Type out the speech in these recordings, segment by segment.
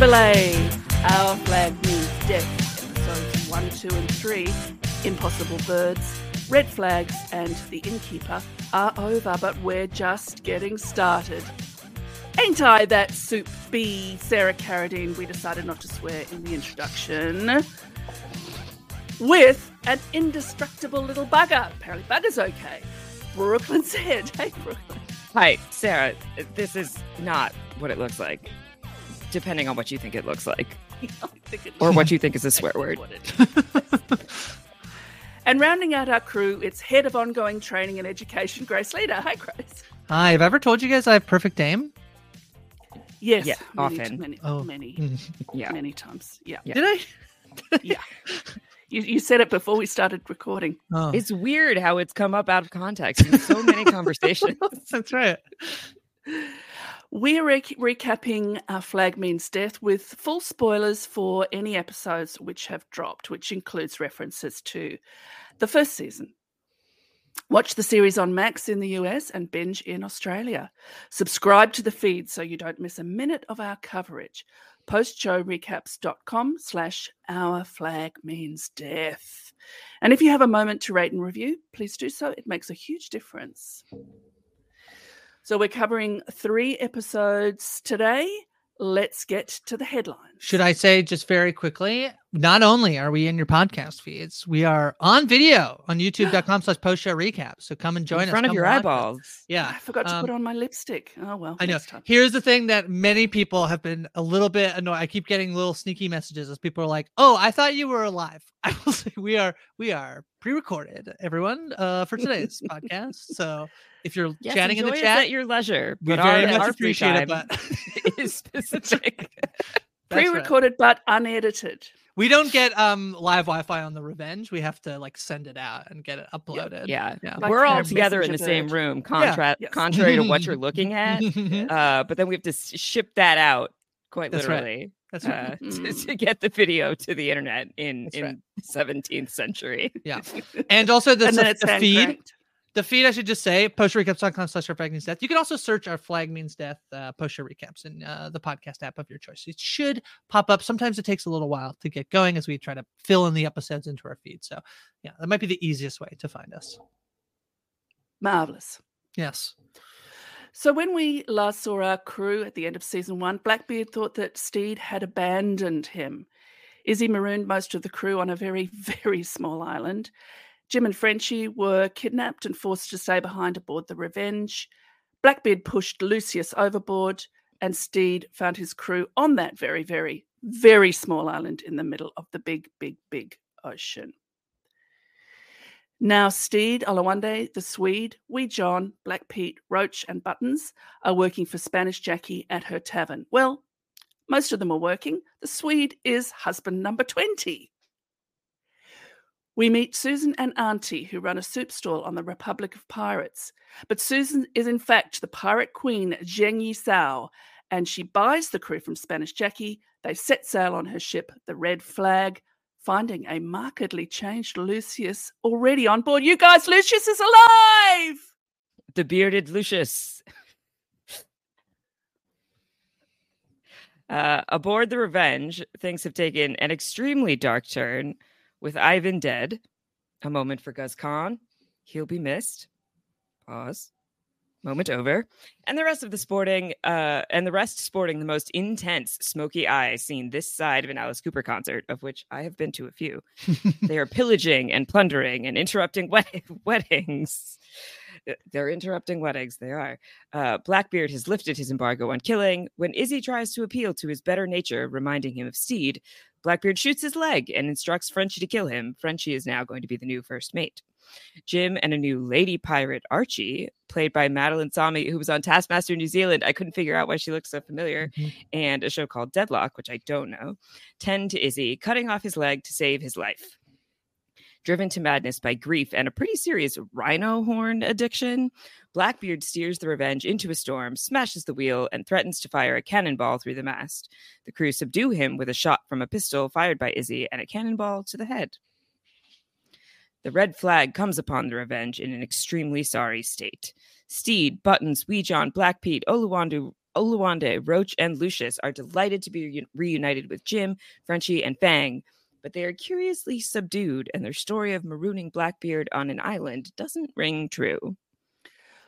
Belay. Our flag means death. Episodes 1, 2, and 3, Impossible Birds, Red Flags, and The Innkeeper are over, but we're just getting started. Ain't I that soup bee, Sarah Carradine? We decided not to swear in the introduction. With an indestructible little bugger. Apparently, bugger's okay. Brooklyn said, Hey, Brooklyn. Hi, Sarah. This is not what it looks like, depending on what you think it looks like, it or what you think is a swear word. what it is. and rounding out our crew, it's head of ongoing training and education, Grace Leeder. Hi, Grace. Hi, have I ever told you guys I have perfect aim? Yes, Yeah, many, often. many, Oh. many, Yeah. many times. Yeah, Yeah. Did I? yeah. You, you said it before we started recording. Oh, It's weird how it's come up out of context in so many conversations. that's right. We're re- recapping our Flag Means Death with full spoilers for any episodes which have dropped, which includes references to the first season. Watch the series on Max in the US and binge in Australia. Subscribe to the feed so you don't miss a minute of our coverage. Postshowrecaps.com slash our flag means death. And if you have a moment to rate and review, please do so. It makes a huge difference. So we're covering three episodes today. Let's get to the headlines. Should I say just very quickly? Not only are we in your podcast feeds, we are on video on youtube.com slash post show recap. So come and join in us. In front of your watch us. eyeballs. Yeah. I forgot to um, put on my lipstick. Oh well. I know. Here's the thing that many people have been a little bit annoyed. I keep getting little sneaky messages as people are like, "Oh, I thought you were alive." I will say we are we are pre-recorded, everyone, uh, for today's podcast. So if you're Yes, chatting in the chat, at your leisure. we But very our, much our appreciate it. But is specific. That's right. Pre-recorded but unedited. we don't get um live Wi-Fi on the Revenge. We have to like send it out and get it uploaded. yeah. Yeah. Like We're all together in the same bird. room, contra- Yes. contrary to what you're looking at. Uh, but then we have to ship that out quite That's right. literally right. uh, to, Mm. to get the video to the internet in That's in right. 17th century. Yeah. And also the, and then the feed. cranked. The feed, I should just say, postrecaps.com slash our flag means death. You can also search our flag means death uh, post show recaps in uh, the podcast app of your choice. It should pop up. Sometimes it takes a little while to get going as we try to fill in the episodes into our feed. So, yeah, that might be the easiest way to find us. Marvelous. Yes. So when we last saw our crew at the end of season one, Blackbeard thought that Stede had abandoned him. Izzy marooned most of the crew on a very, very small island. Jim and Frenchie were kidnapped and forced to stay behind aboard the Revenge. Blackbeard pushed Lucius overboard, and Stede found his crew on that very, very, very small island in the middle of the big, big, big ocean. Now, Stede, Oluwande, the Swede, Wee John, Black Pete, Roach, and Buttons are working for Spanish Jackie at her tavern. Well, most of them are working. The Swede is husband number 20. We meet Susan and Auntie, who run a soup stall on the Republic of Pirates. But Susan is, in fact, the pirate queen, Zheng Yi Sao, and she buys the crew from Spanish Jackie. They set sail on her ship, the Red Flag, finding a markedly changed Lucius already on board. You guys, Lucius is alive! The bearded Lucius. Uh, aboard the Revenge, things have taken an extremely dark turn with Ivan dead. A moment for Guz Khan. He'll be missed. Pause. Moment over. And the rest of the sporting, uh, and the rest sporting the most intense smoky eye seen this side of an Alice Cooper concert, of which I have been to a few. they are pillaging and plundering and interrupting wed- weddings. They're interrupting weddings. They are. Uh, Blackbeard has lifted his embargo on killing. When Izzy tries to appeal to his better nature, reminding him of Stede, Blackbeard shoots his leg and instructs Frenchie to kill him. Frenchie is now going to be the new first mate. Jim and a new lady pirate, Archie, played by Madeleine Sami, who was on Taskmaster New Zealand. I couldn't figure out why she looked so familiar. Mm-hmm. And a show called Deadloch, which I don't know, tend to Izzy, cutting off his leg to save his life. Driven to madness by grief and a pretty serious rhino horn addiction, Blackbeard steers the Revenge into a storm, smashes the wheel, and threatens to fire a cannonball through the mast. The crew subdue him with a shot from a pistol fired by Izzy and a cannonball to the head. The red flag comes upon the Revenge in an extremely sorry state. Stede, Buttons, Wee John, Black Pete, Oluwande, Oluwande, Roach, and Lucius are delighted to be reunited with Jim, Frenchie, and Fang, but they are curiously subdued, and their story of marooning Blackbeard on an island doesn't ring true.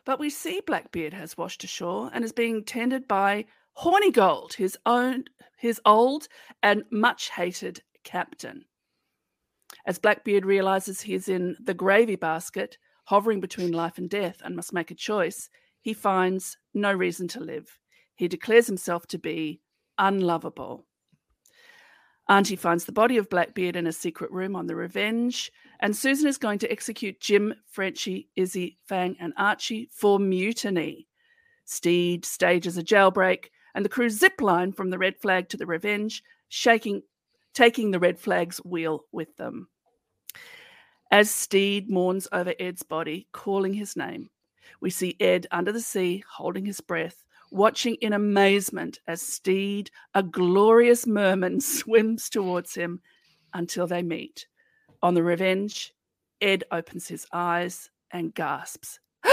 But we see Blackbeard has washed ashore and is being tended by Hornigold, his own his old and much hated captain. As Blackbeard realizes he is in the gravy basket, hovering between life and death, and must make a choice, he finds no reason to live. He declares himself to be unlovable. Auntie finds the body of Blackbeard in a secret room on the Revenge, and Susan is going to execute Jim, Frenchie, Izzy, Fang, and Archie for mutiny. Stede stages a jailbreak, and the crew zip line from the red flag to the Revenge, shaking, taking the red flag's wheel with them. As Stede mourns over Ed's body, calling his name, we see Ed under the sea, holding his breath, watching in amazement as Stede, a glorious merman, swims towards him until they meet. On the revenge, Ed opens his eyes and gasps.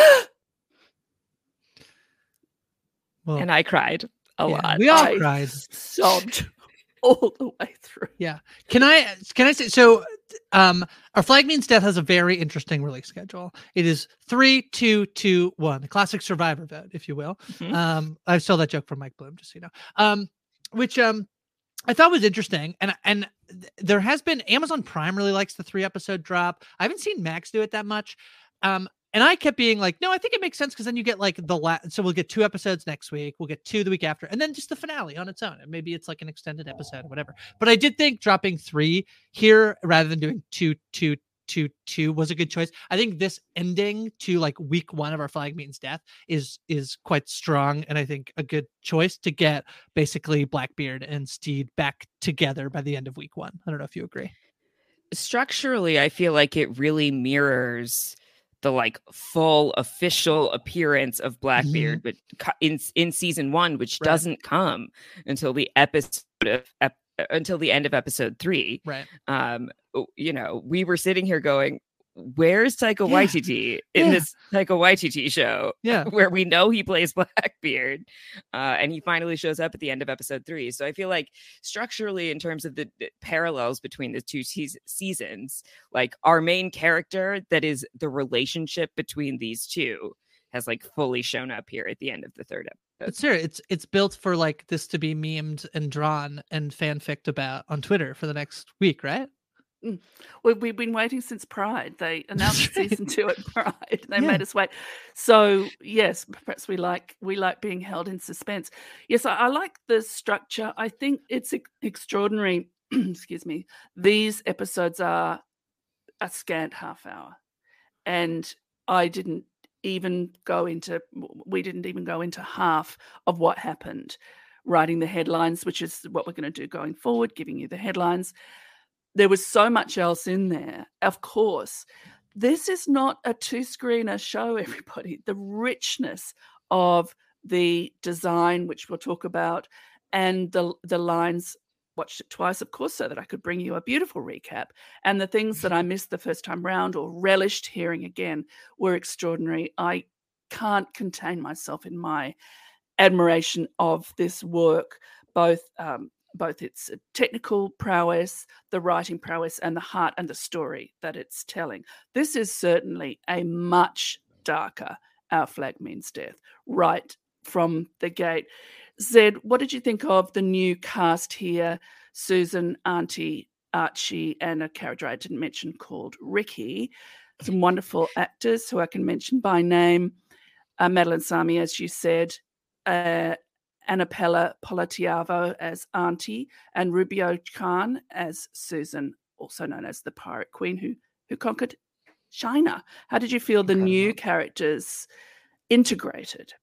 Well, And I cried a yeah, lot. We all I cried. sobbed all the way through. Yeah. Can I can I say so? Um, our flag means death has a very interesting release schedule. It is three, two, two, one, the classic survivor vote, if you will. Mhm. Um, I stole that joke from Mike Bloom, just so you know. Um, which um, I thought was interesting, and and there has been Amazon Prime really likes the three episode drop. I haven't seen Max do it that much. Um, and I kept being like, no, I think it makes sense because then you get like the last. So we'll get two episodes next week. We'll get two the week after, and then just the finale on its own. And maybe it's like an extended episode whatever. But I did think dropping three here rather than doing two, two, two, two was a good choice. I think this ending to like week one of our flag means death is is quite strong, and I think a good choice to get basically Blackbeard and Stede back together by the end of week one. I don't know if you agree. structurally i feel like it really mirrors the like full official appearance of blackbeard but in in season one which Mm-hmm. Right. doesn't come until the episode of ep- until the end of episode three Right. um you know we were sitting here going where's taika Yeah. waititi in Yeah. this taika waititi show Yeah. where we know he plays Blackbeard, uh, and he finally shows up at the end of episode three. So I feel like structurally, in terms of the, the parallels between the two seas- seasons, like our main character, that is the relationship between these two, has like fully shown up here at the end of the third episode. It's serious. It's it's built for like this to be memed and drawn and fanficked about on Twitter for the next week, right? Mm. We, we've been waiting since Pride. They announced season two at Pride. They Yeah. made us wait. So yes, perhaps we like we like being held in suspense. Yes, I, I like the structure. I think it's ex- extraordinary. excuse me. These episodes are a scant half hour, and I didn't even go into. We didn't even go into half of what happened. Writing the headlines, which is what we're going to do going forward, giving you the headlines there was so much else in there. Of course, this is not a two screener show, everybody. The richness of the design, which we'll talk about, and the, the lines. Watched it twice, of course, so that I could bring you a beautiful recap. And the things that I missed the first time round or relished hearing again were extraordinary. I can't contain myself in my admiration of this work, both um, both its technical prowess, the writing prowess, and the heart and the story that it's telling. This is certainly a much darker Our Flag Means Death, right from the gate. Zed, what did you think of the new cast here? Susan, Auntie, Archie, and a character I didn't mention called Ricky. Some wonderful actors who I can mention by name. Uh, Madeleine Sami, as you said, uh, Anapela Polataivao as Auntie, and Ruibo Qian as Susan, also known as the Pirate Queen, who who conquered China. How did you feel the new characters integrated?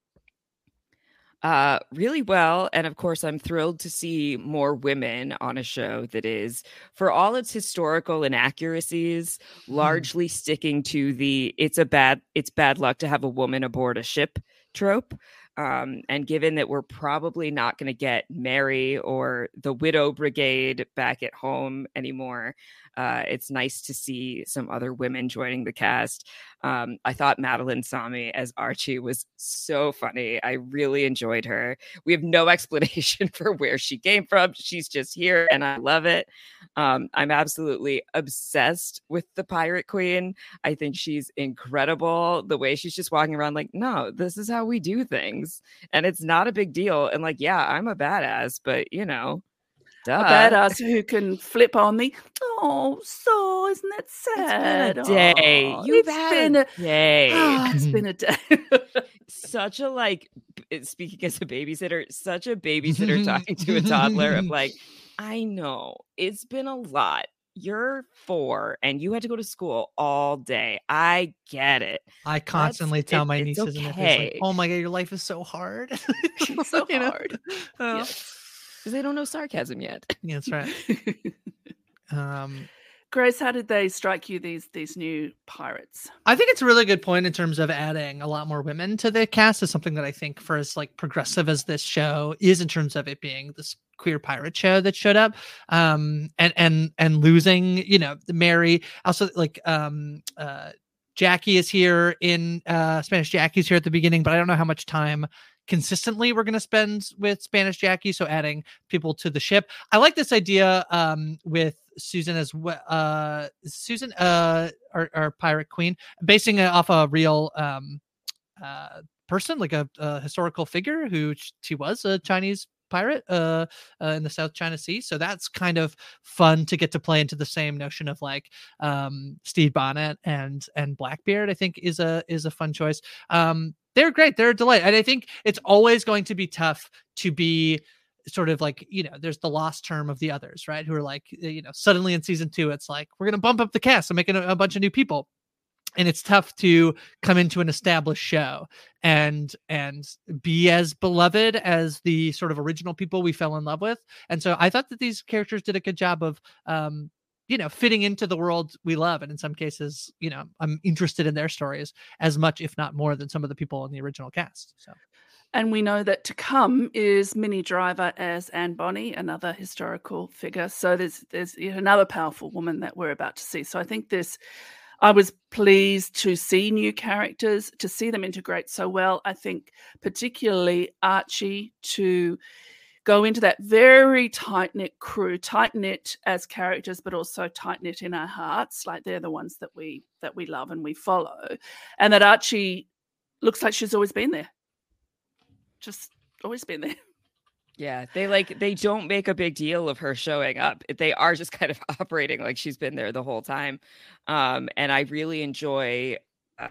Uh, really well. And of course, I'm thrilled to see more women on a show that is, for all its historical inaccuracies, mm. largely sticking to the it's a bad it's bad luck to have a woman aboard a ship trope. Um, and given that we're probably not going to get Mary or the Widow Brigade back at home anymore, uh, it's nice to see some other women joining the cast. Um, I thought Madeleine Sami as Archie was so funny. I really enjoyed her. We have no explanation for where she came from. She's just here, and I love it. Um, I'm absolutely obsessed with the Pirate Queen. I think she's incredible. The way she's just walking around, like, no, this is how we do things, and it's not a big deal. And like, yeah, I'm a badass, but you know, Duh. a badass who can flip on me. Oh, so isn't that sad? It's been a day. Oh, You've ah, it's been a day. Oh, it's been a day. such a like eh, speaking as a babysitter, such a babysitter talking to a toddler of like, I know it's been a lot. You're four and you had to go to school all day. I get it. I constantly That's, tell it, my nieces okay. and nephews, like, "Oh my god, your life is so hard. it's so hard." Oh because they don't know sarcasm yet. Yeah, that's right. um, Grace, how did they strike you these these new pirates? I think it's a really good point in terms of adding a lot more women to the cast is something that I think for as like progressive as this show is in terms of it being this queer pirate show that showed up um and and and losing you know mary also like um uh jackie is here in uh spanish jackie's here at the beginning but i don't know how much time consistently we're going to spend with Spanish Jackie. So adding people to the ship. I like this idea um, with Susan as well. Uh, Susan, uh, our, our, pirate queen, basing it off a real um, uh, person, like a, a historical figure who she was a Chinese pirate uh, uh, in the South China Sea. So that's kind of fun to get to play into the same notion of like um, Stede Bonnet and and Blackbeard. I think is a is a fun choice. Um, they're great. They're a delight. And I think it's always going to be tough to be sort of like, you know, there's the lost term of the others, right? Who are like, you know, suddenly in season two, it's like, we're going to bump up the cast and make a, a bunch of new people and it's tough to come into an established show and and be as beloved as the sort of original people we fell in love with and so i thought that these characters did a good job of um you know fitting into the world we love and in some cases you know i'm interested in their stories as much if not more than some of the people in the original cast so and we know that to come is Minnie Driver as Anne Bonny, another historical figure. So there's there's another powerful woman that we're about to see. So I think this, I was pleased to see new characters, to see them integrate so well. I think particularly Archie to go into that very tight knit crew, tight knit as characters, but also tight knit in our hearts. Like they're the ones that we that we love and we follow, and that Archie looks like she's always been there, just always been there. Yeah, they like they don't make a big deal of her showing up. They are just kind of operating like she's been there the whole time. Um, and I really enjoy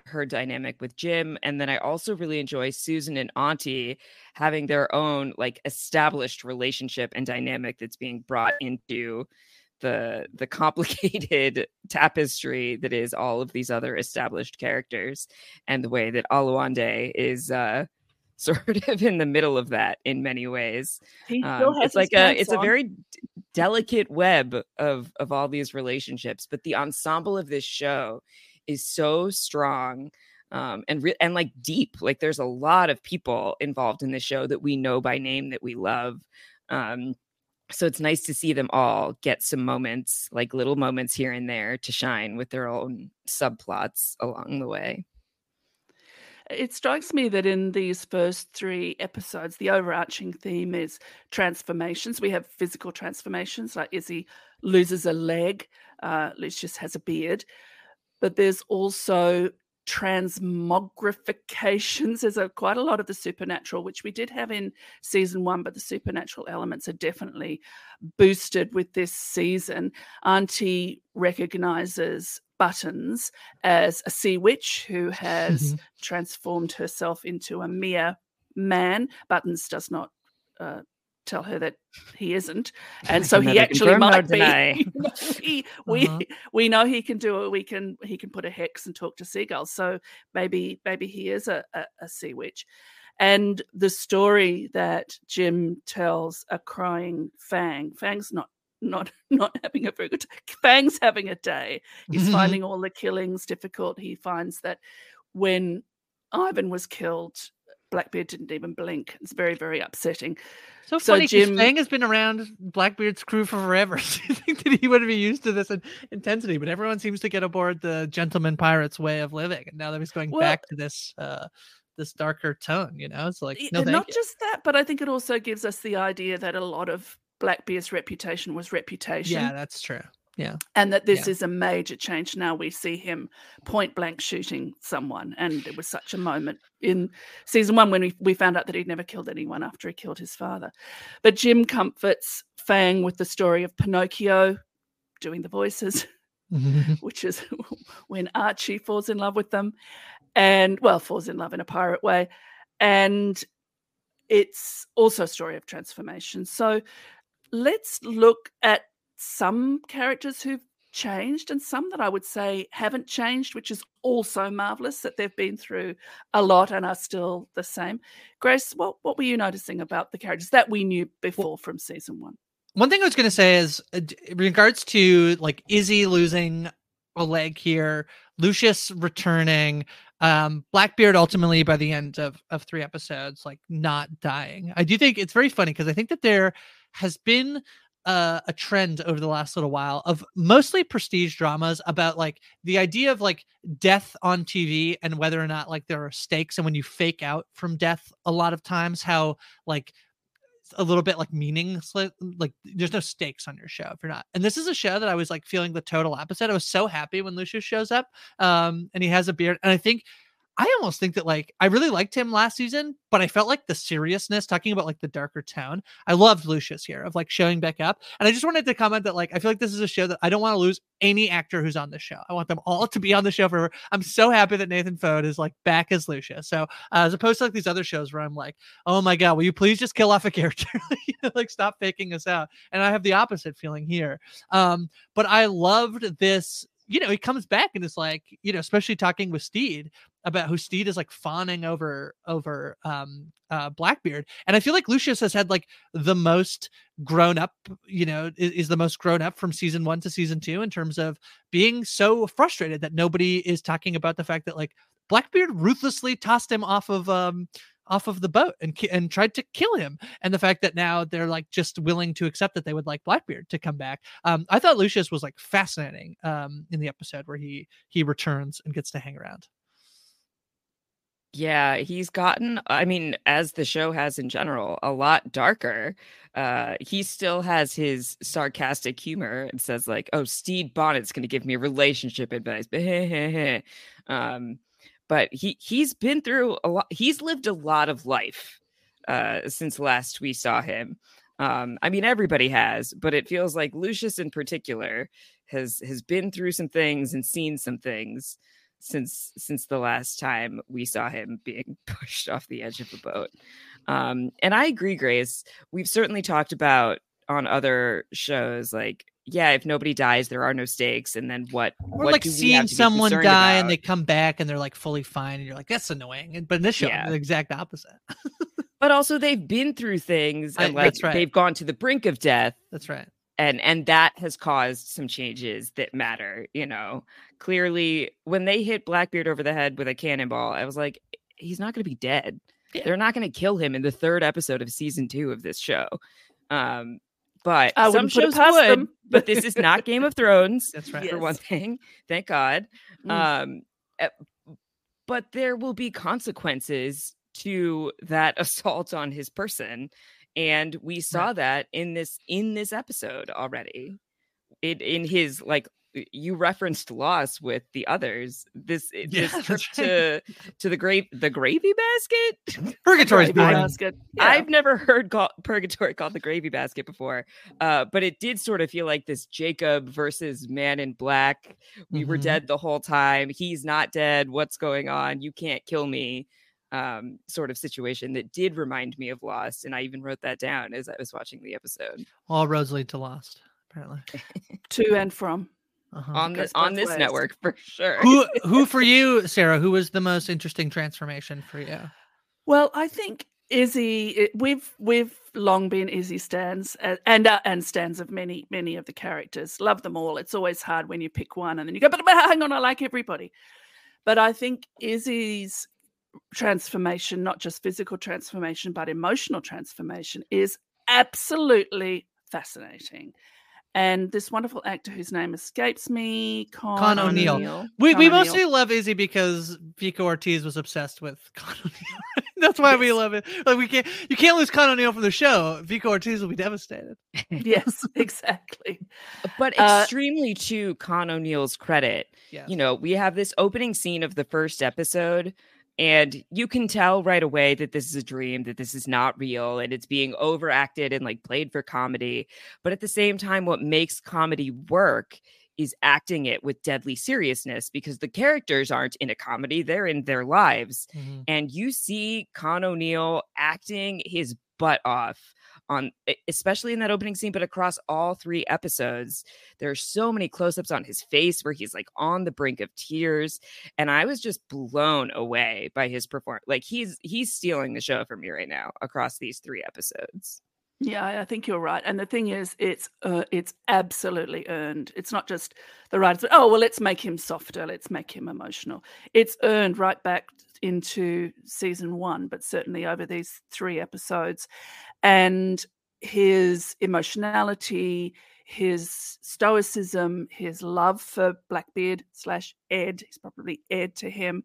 her dynamic with Jim. And then I also really enjoy Susan and Auntie having their own like established relationship and dynamic that's being brought into the the complicated tapestry that is all of these other established characters and the way that Oluwande is uh sort of in the middle of that in many ways. Um, it's like a it's on. a very delicate web of of all these relationships, but the ensemble of this show is so strong um, and re- and like deep. Like there's a lot of people involved in the show that we know by name that we love. Um, so it's nice to see them all get some moments, like little moments here and there, to shine with their own subplots along the way. It strikes me that in these first three episodes, the overarching theme is transformations. We have physical transformations, like Izzy loses a leg, uh, Lucius has a beard but there's also transmogrifications. There's a, quite a lot of the supernatural, which we did have in season one, but the supernatural elements are definitely boosted with this season. Auntie recognizes Buttons as a sea witch who has mm-hmm. transformed herself into a mere man. Buttons does not uh, tell her that he isn't, and so he actually might be. you know, he, we Uh-huh. we know he can do it. We can he can put a hex and talk to seagulls. So maybe maybe he is a, a, a sea witch. And the story that Jim tells a crying Fang, Fang's not not not having a very good Fang's having a day. He's finding all the killings difficult. He finds that when Ivan was killed, Blackbeard didn't even blink. It's very, very upsetting. So So funny Jim- Fang has been around Blackbeard's crew for forever. So you think that he would be used to this intensity, but everyone seems to get aboard the gentleman pirate's way of living, and now that he's going Well- back to this uh this darker tone. You know, it's like no, thank not you. just that, but I think it also gives us the idea that a lot of Blackbeard's reputation was reputation. yeah, that's true. And that this Yeah. is a major change. Now we see him point blank shooting someone. And it was such a moment in season one when we, we found out that he'd never killed anyone after he killed his father. But jim comforts fang with the story of pinocchio doing the voices which is when archie falls in love with them and well falls in love in a pirate way. And it's also a story of transformation. So let's look at some characters who've changed and some that I would say haven't changed, which is also marvelous that they've been through a lot and are still the same. Grace, what, what were you noticing about the characters that we knew before from season one? One thing I was going to say is, uh, in regards to like Izzy losing a leg here, Lucius returning, um, Blackbeard ultimately by the end of of three episodes, like not dying. I do think it's very funny because I think that there has been uh, a trend over the last little while of mostly prestige dramas about like the idea of like death on TV and whether or not like there are stakes and when you fake out from death a lot of times how like a little bit like meaningless like there's no stakes on your show if you're not. And this is a show that i was like feeling the total opposite. I was so happy when lucius shows up um and he has a beard and i think i almost think that like i really liked him last season but i felt like the seriousness talking about like the darker tone i loved lucius here of like showing back up and i just wanted to comment that like i feel like this is a show that i don't want to lose any actor who's on the show i want them all to be on the show forever i'm so happy that nathan Foad is like back as lucius so uh, as opposed to like these other shows where i'm like oh my god will you please just kill off a character? Like stop faking us out and i have the opposite feeling here um but i loved this you know he comes back and it's like you know especially talking with Stede about who Stede is like fawning over over um uh blackbeard. And i feel like lucius has had like the most grown up you know is, is the most grown up from season one to season two in terms of being so frustrated that nobody is talking about the fact that like blackbeard ruthlessly tossed him off of um off of the boat and and tried to kill him and the fact that now they're like just willing to accept that they would like blackbeard to come back um i thought lucius was like fascinating um in the episode where he he returns and gets to hang around Yeah, he's gotten, I mean, as the show has in general, a lot darker. Uh, he still has his sarcastic humor and says, like, oh, Stede Bonnet's going to give me relationship advice. um, but he he's been through a lot. He's lived a lot of life uh, since last we saw him. Um, I mean, everybody has, but it feels like Lucius in particular has has been through some things and seen some things since since the last time we saw him being pushed off the edge of a boat. Um, and I agree, Grace. We've certainly talked about on other shows, like, yeah, if nobody dies, there are no stakes. And then what? or what like do we have seeing someone die concerned and they come back and they're like fully fine and you're like that's annoying And- but in this show Yeah. the exact opposite But also, they've been through things, I- and like that's right. they've gone to the brink of death, that's right and and that has caused some changes that matter you know clearly when they hit blackbeard over the head with a cannonball i was like he's not going to be dead Yeah. they're not going to kill him in the third episode of season two of this show um but I some wouldn't put it shows would them. but this is not game of thrones that's right. for one thing thank god. Mm. um eh, but there will be consequences to that assault on his person and we saw that in this in this episode already. It in his like you referenced loss with the others this Yeah, this trip that's to to the grave the gravy basket purgatory's Gravy fine. basket. Yeah. I've never heard call- purgatory called the gravy basket before, uh, but it did sort of feel like this Jacob versus Man in Black. We were Mhm. dead the whole time. He's not dead. What's going on? You can't kill me. um, sort of situation that did remind me of Lost, and I even wrote that down as I was watching the episode. All roads lead to Lost, apparently. to and from Uh-huh. on Goes this on this ways. network for sure. who who for you, Sarah? Who was the most interesting transformation for you? Well, I think Izzy. It, we've we've long been Izzy stands uh, and uh, and stands of many many of the characters. Love them all. It's always hard when you pick one and then you go, but, but hang on, I like everybody. But I think Izzy's transformation, not just physical transformation, but emotional transformation, is absolutely fascinating. And this wonderful actor whose name escapes me, Con, Con O'Neill. We Con we O'Neill. mostly love Izzy because Vico Ortiz was obsessed with Con O'Neill. That's why we love it. Like we can't you can't lose Con O'Neill from the show. Vico Ortiz will be devastated. yes, exactly. But Uh, extremely to Con O'Neill's credit, Yes. you know, we have this opening scene of the first episode, and you can tell right away that this is a dream, that this is not real, and it's being overacted and like played for comedy. But at the same time, what makes comedy work is acting it with deadly seriousness because the characters aren't in a comedy, they're in their lives. Mhm. And you see Con O'Neill acting his butt off on especially in that opening scene but across all three episodes there are so many close-ups on his face where he's like on the brink of tears and i was just blown away by his performance like he's he's stealing the show for me right now across these three episodes Yeah, I- I think you're right. And the thing is, it's uh, it's absolutely earned. It's not just the writers. Oh well, let's make him softer. Let's make him emotional. It's earned right back into season one, but certainly over these three episodes, and his emotionality, his stoicism, his love for Blackbeard slash Ed. He's probably Ed to him.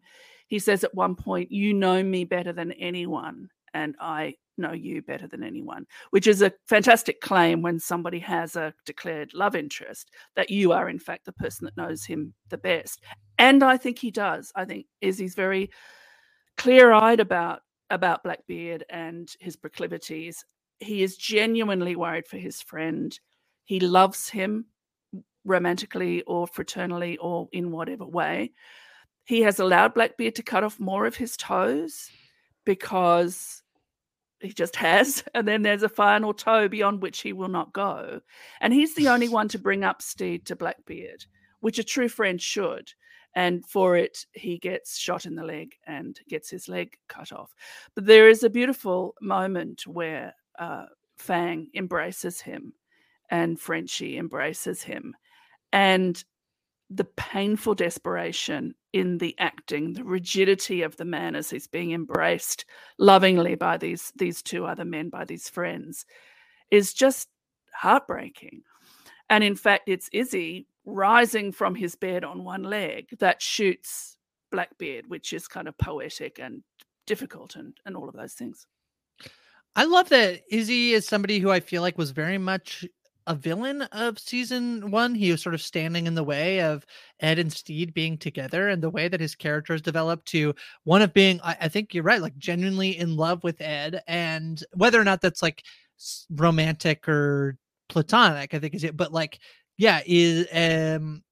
He says at one point, "You know me better than anyone." And I know you better than anyone, which is a fantastic claim when somebody has a declared love interest that you are, in fact, the person that knows him the best. And I think he does. I think Izzy's very clear eyed about about Blackbeard and his proclivities. He is genuinely worried for his friend. He loves him romantically or fraternally or in whatever way. He has allowed Blackbeard to cut off more of his toes because he just has. And then there's a final toe beyond which he will not go. And he's the only one to bring up Stede to Blackbeard, which a true friend should. And for it, he gets shot in the leg and gets his leg cut off. But there is a beautiful moment where uh, Fang embraces him and Frenchie embraces him. And the painful desperation in the acting, the rigidity of the man as he's being embraced lovingly by these these two other men, by these friends, is just heartbreaking. And in fact, it's Izzy rising from his bed on one leg that shoots Blackbeard, which is kind of poetic and difficult and, and all of those things. I love that Izzy is somebody who I feel like was very much a villain of season one. He was sort of standing in the way of Ed and Stede being together and the way that his character has developed to one of being, I, I think you're right, like genuinely in love with Ed. And whether or not that's like romantic or platonic, I think is it, but like, yeah, is, um,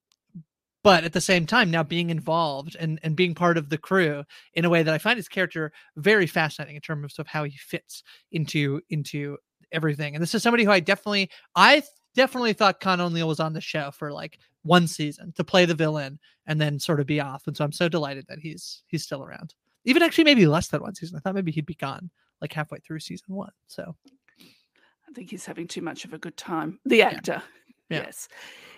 but at the same time now being involved and, and being part of the crew in a way that I find his character very fascinating in terms of how he fits into into everything. And this is somebody who I definitely I definitely thought Con O'Neill was on the show for like one season to play the villain and then sort of be off. And so I'm so delighted that he's he's still around. Even actually maybe less than one season. I thought maybe he'd be gone like halfway through season one. So I think he's having too much of a good time. The actor. Yeah. Yes.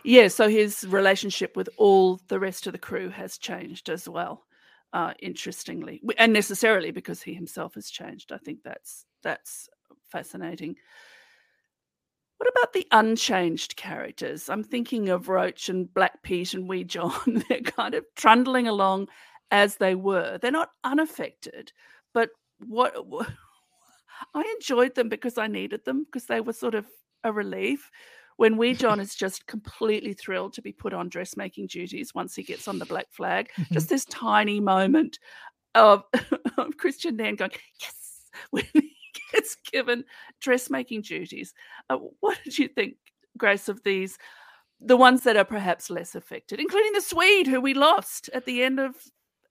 Yeah. So his relationship with all the rest of the crew has changed as well. Uh, interestingly, and necessarily because he himself has changed. I think that's that's fascinating. What about the unchanged characters? I'm thinking of Roach and Black Pete and Wee John. They're kind of trundling along as they were. They're not unaffected, but what, what I enjoyed them because I needed them because they were sort of a relief. When Wee John is just completely thrilled to be put on dressmaking duties once he gets on the black flag, just this tiny moment of, of Kristian Nairn going, yes, when he gets given dressmaking duties. Uh, what did you think, Grace, of these? The ones that are perhaps less affected, including the Swede who we lost at the end of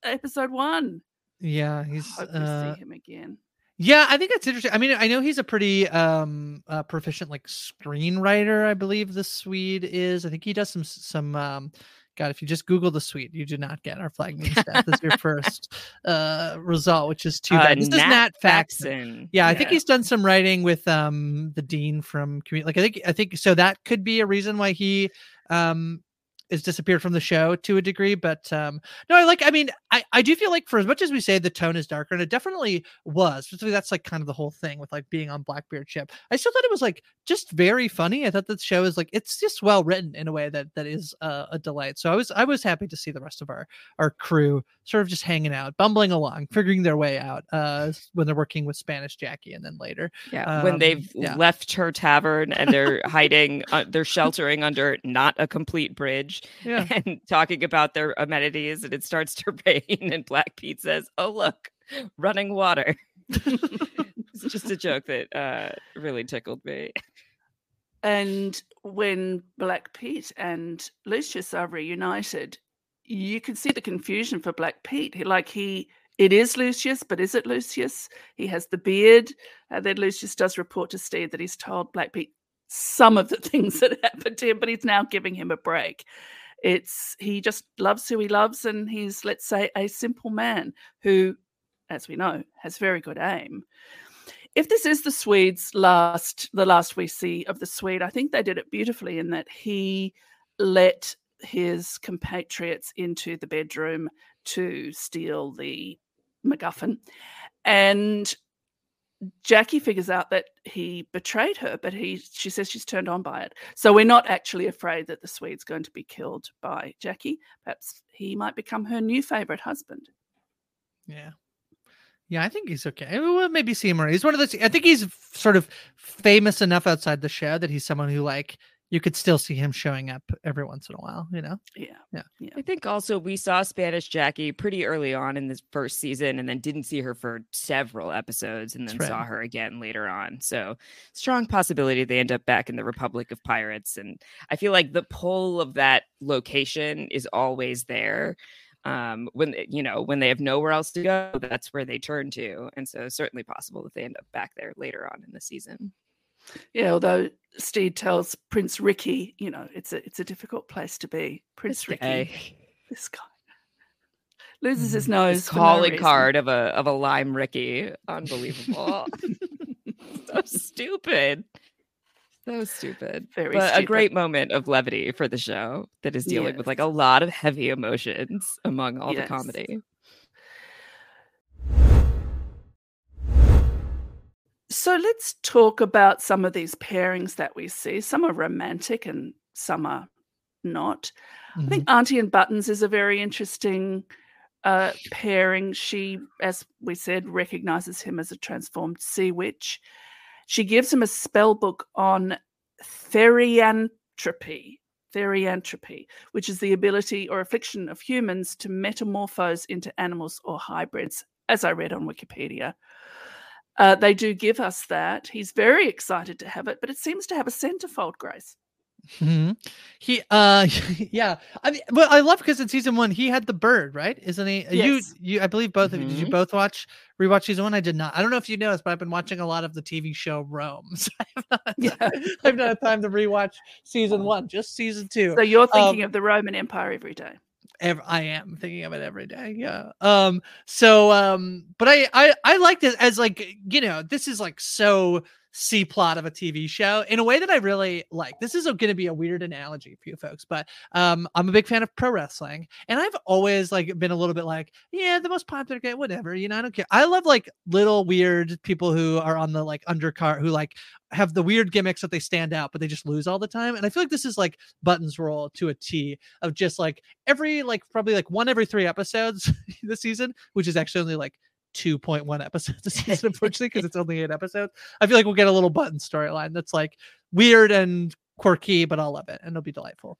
episode one. Yeah, he's Hope uh, we see him again. Yeah, I think that's interesting. I mean, I know he's a pretty um uh, proficient like screenwriter. I believe the Swede is. I think he does some some um. God, if you just Google the Swede, you do not get our flag means death as your first uh result, which is too Uh, bad. This is Nat Nat Faxon. Faxon. Yeah, I think he's done some writing with um the dean from community. Like I think I think so that could be a reason why he um is disappeared from the show to a degree. But um no, I like I mean I I do feel like for as much as we say the tone is darker, and it definitely was. Specifically, that's like kind of the whole thing with like being on Blackbeard ship. I still thought it was like just very funny. I thought the show is like it's just well written in a way that that is uh, a delight. So I was I was happy to see the rest of our our crew sort of just hanging out, bumbling along, figuring their way out uh when they're working with Spanish Jackie, and then later. Yeah, when Um, they've yeah. left her tavern and they're hiding, uh, they're sheltering under not a complete bridge Yeah. and talking about their amenities, and it starts to rain, and Black Pete says, "Oh look, running water." it's just a joke that uh, really tickled me. And when Black Pete and Lucius are reunited, you can see the confusion for Black Pete. Like he, it is Lucius, but is it Lucius? He has the beard. And then Lucius does report to Stede that he's told Black Pete some of the things that happened to him, but he's now giving him a break. It's he just loves who he loves, and he's let's say a simple man who, as we know, has very good aim. If this is the Swedes' last, the last we see of the Swede, I think they did it beautifully in that he let his compatriots into the bedroom to steal the MacGuffin, and Jackie figures out that he betrayed her, but he she says she's turned on by it. So we're not actually afraid that the Swede's going to be killed by Jackie. Perhaps he might become her new favorite husband. Yeah. Yeah, I think he's okay. We'll maybe see him. He's one of those. I think he's sort of famous enough outside the show that he's someone who like you could still see him showing up every once in a while. You know. Yeah, Yeah. yeah. I think also we saw Spanish Jackie pretty early on in this first season and then didn't see her for several episodes and then That's saw her again later on. So, strong possibility they end up back in the Republic of Pirates. And I feel like the pull of that location is always there. Um, when they- you know, when they have nowhere else to go, that's where they turn to. And so, certainly possible that they end up back there later on in the season. Yeah, although Stede tells Prince Ricky, you know, it's a it's a difficult place to be. Prince This Ricky, this guy loses his Mhm. nose. For no calling card of a of a lime Ricky, unbelievable. so stupid. So stupid. Very but a great moment of levity for the show that is dealing with like a lot of heavy emotions among all Yes. the comedy. So let's talk about some of these pairings that we see. Some are romantic and some are not. I Mm-hmm. think Auntie and Buttons is a very interesting uh, pairing. She, as we said, recognizes him as a transformed sea witch. She gives him a spell book on therianthropy, therianthropy, which is the ability or affliction of humans to metamorphose into animals or hybrids, as I read on Wikipedia. Uh, they do give us that. He's very excited to have it, but it seems to have a centerfold, Grace. Mhm. He, uh, yeah. I mean, well, I love because in season one he had the bird, right? Isn't he? Uh, You, Yes. you. I believe both of you. Did you Mhm. both watch rewatch season one? I did not. I don't know if you know this, but I've been watching a lot of the TV show Rome. So I have not, Yeah. I've not had time to rewatch season one, just season two. So you're thinking Um, of the Roman Empire every day. Ev- I am thinking of it every day. Yeah. Um. So. Um. But I. I. I like this as like you know this is like so C plot of a TV show in a way that I really like. This is going to be a weird analogy for you folks, but um, I'm a big fan of pro wrestling, and I've always like been a little bit like, yeah, the most popular guy, whatever. You know, I don't care. I love like little weird people who are on the like undercard who like have the weird gimmicks that they stand out, but they just lose all the time. And I feel like this is like Button's role to a T of just like every like probably like one every three episodes this season, which is actually only like 2.1 episodes a season, unfortunately, because it's only eight episodes. I feel like we'll get a little Button storyline that's like weird and quirky, but I'll love it and it'll be delightful.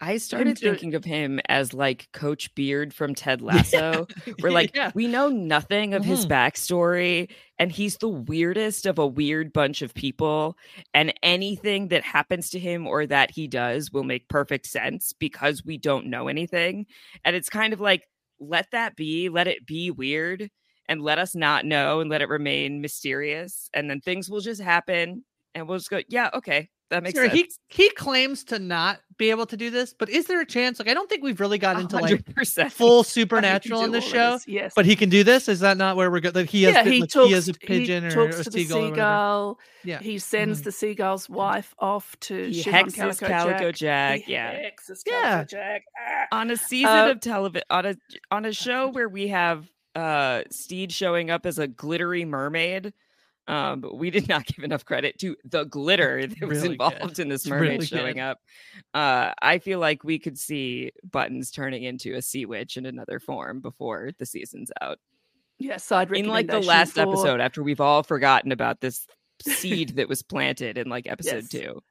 I started thinking of him as like Coach Beard from Ted Lasso. We're like, Yeah. we know nothing of his Mhm. backstory, and he's the weirdest of a weird bunch of people. And anything that happens to him or that he does will make perfect sense because we don't know anything. And it's kind of like let that be, let it be weird and let us not know and let it remain mysterious. And then things will just happen and we'll just go, yeah, okay, that makes Sarah, sense. he he claims to not be able to do this, but is there a chance? Like, I don't think we've really got into like 100%. full But he can supernatural in do this show. this, Yes. But he can do this. Is that not where we're going? That he has, yeah, been- he like, talks, he has a pigeon he or talks a to the seagull. or Yeah. He sends Mhm. the seagull's wife off to He shit on hexes Calico, Calico Jack. Jack. He yeah. hexes Yeah. Calico Jack. Ah. on a season Uh, of television on a on a show where we have uh Stede showing up as a glittery mermaid. Um, but we did not give enough credit to the glitter that was Really good. involved in this mermaid really showing good. up. Uh, I feel like we could see Buttons turning into a sea witch in another form before the season's out. Yeah, side In like the last for- episode, after we've all forgotten about this seed that was planted in like episode Yes. two.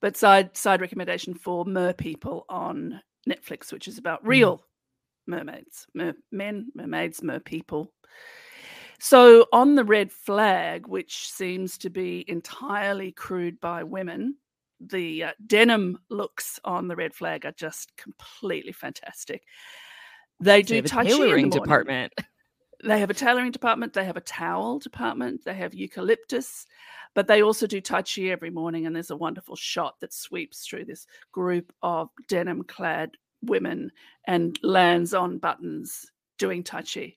But side side recommendation for Mer People on Netflix, which is Mm. about real mermaids, mer- men, mermaids, mer people. So on the red flag, which seems to be entirely crewed by women, the uh, denim looks on the red flag are just completely fantastic. They do They have a touchy in the department. They have a tailoring department, they have a towel department, they have eucalyptus, but they also do Tai Chi every morning. And there's a wonderful shot that sweeps through this group of denim clad women and lands on buttons doing Tai Chi.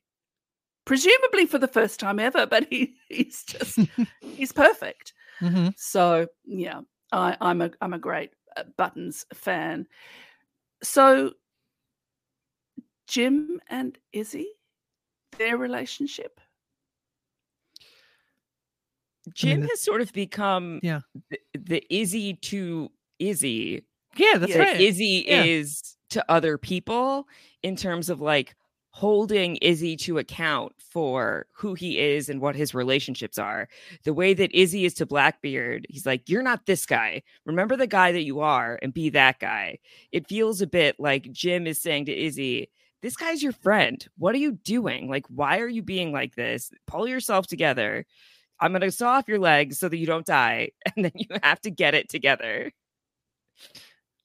Presumably for the first time ever, but he, he's just he's perfect. Mhm. So yeah, I, I'm a I'm a great uh, Buttons fan. So Jim and Izzy, their relationship. Jim that- has sort of become Yeah. the, the Izzy to Izzy Yeah, that's Yeah. right. Izzy Yeah. is to other people in terms of like holding Izzy to account for who he is and what his relationships are. The way that Izzy is to Blackbeard, he's like, You're not this guy. Remember the guy that you are and be that guy. It feels a bit like Jim is saying to Izzy, This guy's your friend. What are you doing? Like, why are you being like this? Pull yourself together. I'm going to saw off your legs so that you don't die. And then you have to get it together.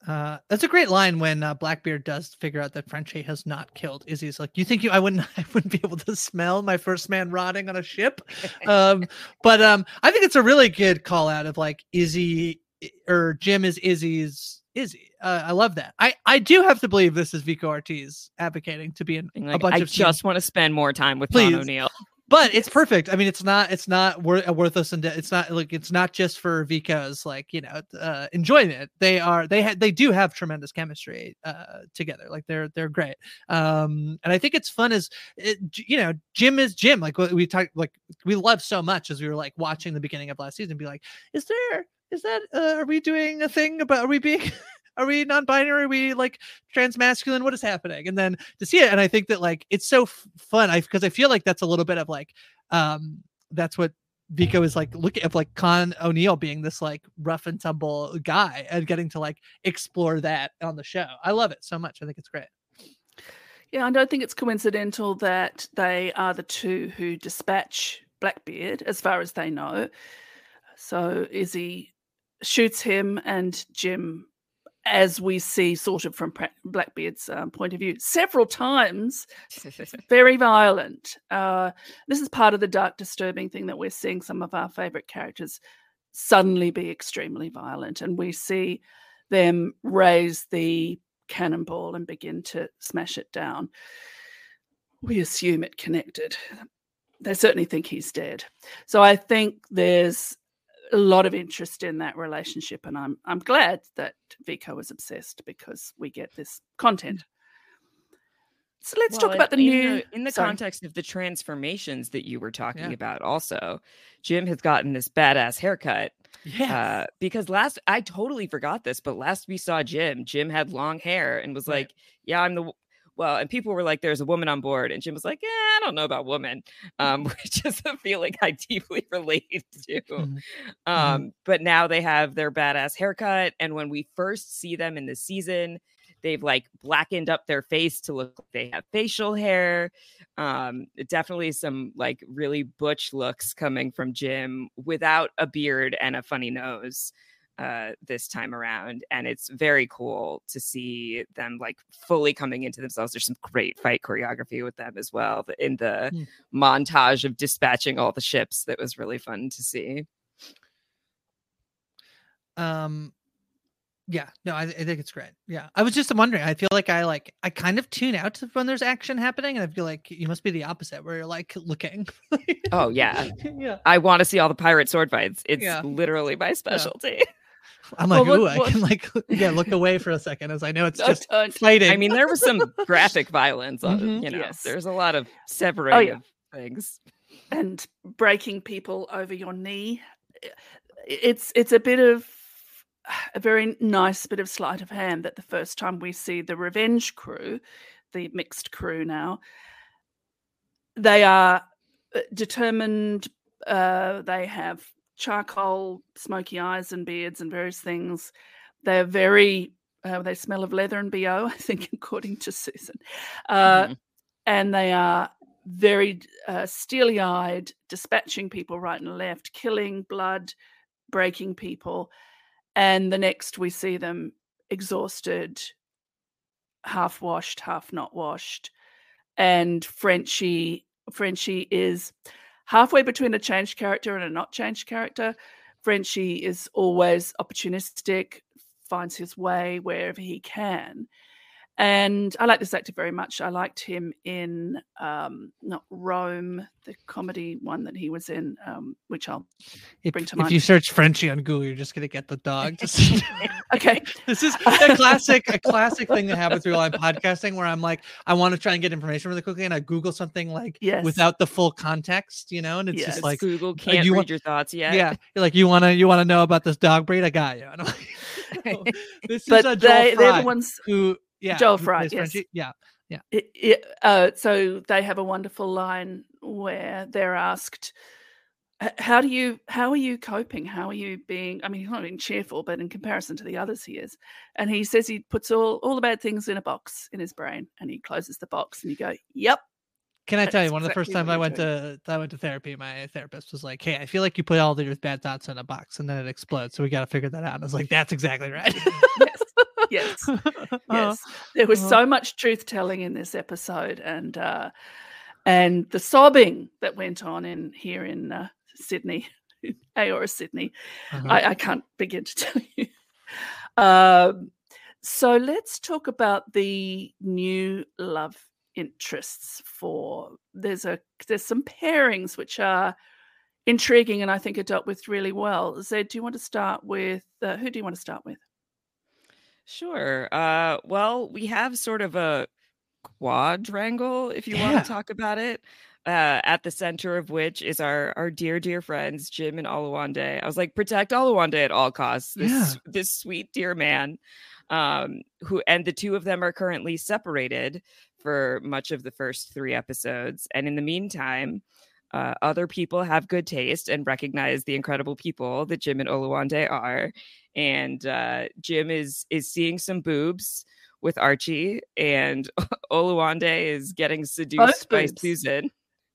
Uh, that's a great line when uh, Blackbeard does figure out that Frenchie has not killed Izzy's like, you think you I wouldn't I wouldn't be able to smell my first man rotting on a ship. Um, but um, I think it's a really good call out of like Izzy or Jim is Izzy's Izzy. Uh, I love that. I I do have to believe this is Vico Ortiz advocating to be in Being a bunch I of just scenes. want to spend more time with Please. Con O'Neill. But it's perfect. I mean, it's not it's not worth a worthless and it's not like it's not just for Vico's like you know uh, enjoyment. They are they had they do have tremendous chemistry uh, together. Like they're they're great. Um, and I think it's fun as it, you know Jim is Jim. Like we talked like we love so much as we were like watching the beginning of last season. Be like, is there is that uh, are we doing a thing about are we being are we non-binary are we like transmasculine what is happening and then to see it and i think that like it's so f- fun i because i feel like that's a little bit of like um that's what Vico is like looking at like Con O'Neill being this like rough and tumble guy and getting to like explore that on the show. I love it so much. I think it's great. Yeah, I don't think it's coincidental that they are the two who dispatch Blackbeard, as far as they know. So Izzy shoots him, and Jim, as we see, sort of from Blackbeard's um, point of view, several times, very violent. Uh, this is part of the dark, disturbing thing that we're seeing some of our favorite characters suddenly be extremely violent, and we see them raise the cannonball and begin to smash it down. We assume it connected. They certainly think he's dead. So I think there's a lot of interest in that relationship, and I'm I'm glad that Vico is obsessed because we get this content. So let's Well, talk about the new the, in the sorry. context of the transformations that you were talking Yeah. about. Also, Jim has gotten this badass haircut. Yeah. Uh, because last I totally forgot this, but last we saw Jim, Jim had long hair and was Right. like, "Yeah, I'm the." W-" Well, and people were like, "There's a woman on board," and Jim was like, "Yeah, I don't know about woman," um, which is a feeling I deeply relate to. Mhm. Um, but now they have their badass haircut, and when we first see them in the season, they've like blackened up their face to look like they have facial hair. Um, definitely some like really butch looks coming from Jim without a beard and a funny nose. Uh, this time around, and it's very cool to see them like fully coming into themselves. There's some great fight choreography with them as well in the Hmm. montage of dispatching all the ships. That was really fun to see. um yeah no I, I think it's great yeah i was just wondering i feel like i like i kind of tune out when there's action happening and i feel like you must be the opposite where you're like looking Oh yeah, yeah I want to see all the pirate sword fights. It's Yeah. literally my specialty. i'm like Well, ooh what- i can like yeah look away for a second as i know it's No, just don't. fighting I mean, there was some graphic violence. On, Mhm. You know, Yes. there's a lot of severing Oh, yeah. things. and breaking people over your knee. It's it's a bit of a very nice bit of sleight of hand that the first time we see the Revenge crew, the mixed crew now, they are uh, determined. Uh, they have charcoal, smoky eyes, and beards, and various things. They're very. Uh, they smell of leather and bo. I think, according to Susan. Uh, Mhm. and they are very uh, steely eyed, dispatching people right and left, killing blood, breaking people. And the next we see them exhausted, half washed, half not washed. And Frenchie, Frenchie is halfway between a changed character and a not changed character. Frenchie is always opportunistic, finds his way wherever he can. And I like this actor very much. I liked him in um, not Rome, the comedy one that he was in, um, which I'll if, bring to if you search frenchie on google you're just gonna get the dog just okay. this is a classic a classic thing that happens through live podcasting where i'm like i want to try and get information really quickly and i google something like Yes. without the full context you know and it's Yes. just like Google can't you read want- your thoughts yet. yeah you're like you want to you want to know about this dog breed i got you and I'm like, "No, this But is a Joel they, they're Fry the ones who yeah Joel Fry, yes. Frenchie. yeah it, it, uh, so they have a wonderful line where they're asked how do you how are you coping how are you being i mean he's not being cheerful but in comparison to the others he is and he says he puts all all the bad things in a box in his brain and he closes the box and you go yep Can I tell you one of the first times I went to I went to therapy, my therapist was like, "Hey, I feel like you put all your bad thoughts in a box and then it explodes, so we got to figure that out." And I was like, "That's exactly right." yes yes. Uh, yes. There was uh-huh. so much truth telling in this episode and uh and the sobbing that went on in here in uh, sydney aora sydney uh-huh. I, I can't begin to tell you. Um so let's talk about the new love interests for there's a there's some pairings which are intriguing and i think are dealt with really well. Zed do you want to start with uh, who do you want to start with Sure. Uh, well, we have sort of a quadrangle, if you want to talk about it. Uh, at the center of which is our our dear dear friends Jim and Oluwande. I was like, protect Oluwande at all costs. This Yeah. this sweet dear man, um, who and the two of them are currently separated for much of the first three episodes. And in the meantime, uh, other people have good taste and recognize the incredible people that Jim and Oluwande are. And uh, Jim is is seeing some boobs with Archie, and Oluwande is getting seduced by. Susan.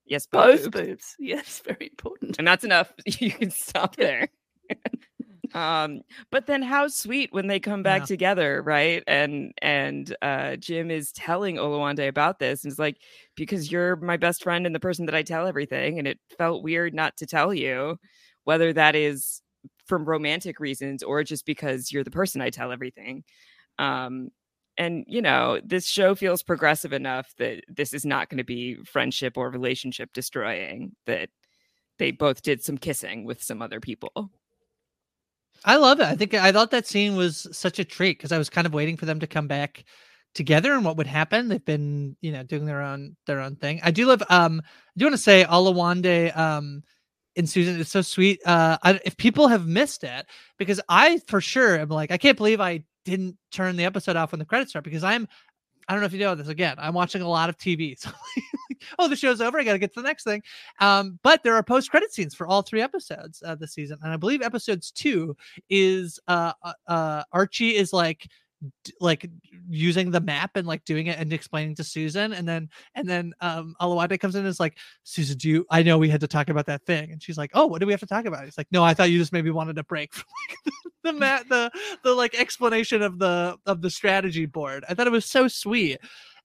Yes, both boobs. boobs yes very important and that's enough. You can stop there. um, but then how sweet when they come back Yeah. together, right? And and uh, Jim is telling Oluwande about this, and it's like because you're my best friend and the person that I tell everything, and it felt weird not to tell you, whether that is from romantic reasons or just because you're the person I tell everything. Um, and you know, this show feels progressive enough that this is not going to be friendship or relationship destroying. That they both did some kissing with some other people. I love it. I think I thought that scene was such a treat because I was kind of waiting for them to come back together and what would happen. They've been, you know, doing their own their own thing. I do love. Um, I do want to say Oluwande, um, and Susan is so sweet. Uh, I, if people have missed it, because I for sure am like, I can't believe I didn't turn the episode off when the credits start because I'm. I don't know if you know this. Again, I'm watching a lot of TV. So, like, oh, the show's over. I got to get to the next thing. Um, but there are post-credit scenes for all three episodes uh, this season, and I believe episodes two is uh, uh, uh Archie is like like using the map and like doing it and explaining to Susan, and then and then um Oluwande comes in and is like, Susan, do you? I know we had to talk about that thing, and she's like, Oh, what do we have to talk about? He's like, No, I thought you just maybe wanted a break from like, the mat the the like explanation of the of the strategy board. I thought it was so sweet,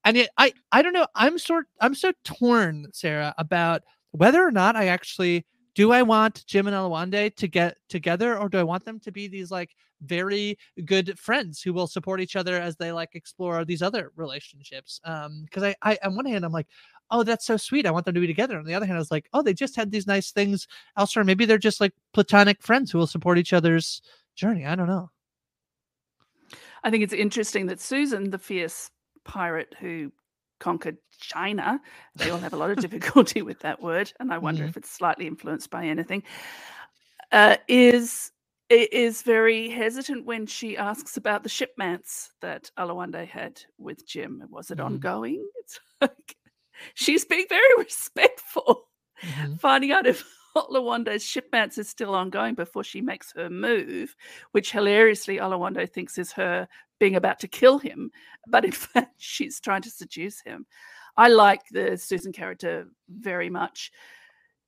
and yet I I don't know. I'm sort I'm so torn, Sarah, about whether or not I actually do I want Jim and Oluwande to get together or do I want them to be these like very good friends who will support each other as they like explore these other relationships? Um, because I, I on one hand I'm like, oh, that's so sweet. I want them to be together. On the other hand, I was like, oh, they just had these nice things elsewhere. Maybe they're just like platonic friends who will support each other's journey. I don't know. I think it's interesting that Susan, the fierce pirate who conquered China. They all have a lot of difficulty with that word, and I wonder Mhm. if it's slightly influenced by anything. Uh, is is very hesitant when she asks about the shipmats that Oluwande had with Jim. Was it Mhm. ongoing? It's like she's being very respectful, Mhm. finding out if Oluwande's shipmats is still ongoing before she makes her move, which hilariously Oluwande thinks is her being about to kill him, but in fact she's trying to seduce him. I like the Susan character very much.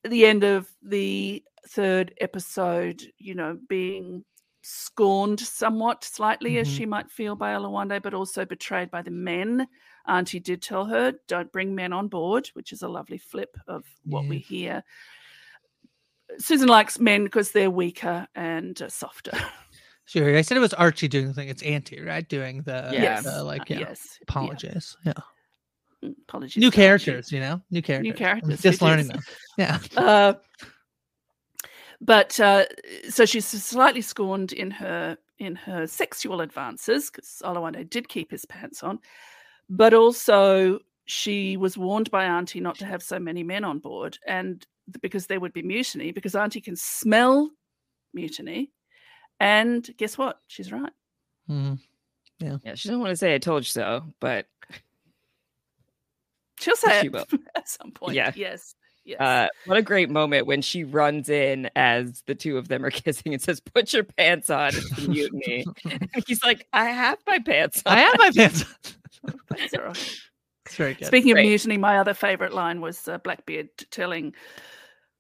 At the end of the third episode, you know, being scorned somewhat slightly as Mhm. she might feel by Oluwande, but also betrayed by the men. Auntie did tell her, don't bring men on board, which is a lovely flip of what we hear. Susan likes men because they're weaker and uh, softer. Sure. I said it was Archie doing the thing. It's Auntie, right? Doing the, Yeah. the, like Uh, yeah, yes. yeah. apologies. Yeah. Mm, Apologies. New characters, you know, new characters. I'm characters, just learning is. them. Yeah. Uh, but uh, so she's slightly scorned in her in her sexual advances because Oluwande did keep his pants on, but also she was warned by Auntie not to have so many men on board, and because there would be mutiny, because Auntie can smell mutiny, and guess what? She's right. Mm-hmm. Yeah, she doesn't want to say I told you so, but She'll say She it will. at some point. Yeah. Yes. Yes. uh, what a great moment when she runs in as the two of them are kissing and says, "Put your pants on, it's a mutiny." and he's like, "I have my pants on." I have my pants. on. That's all right. it's very good. Speaking Great. of mutiny, my other favourite line was uh, Blackbeard telling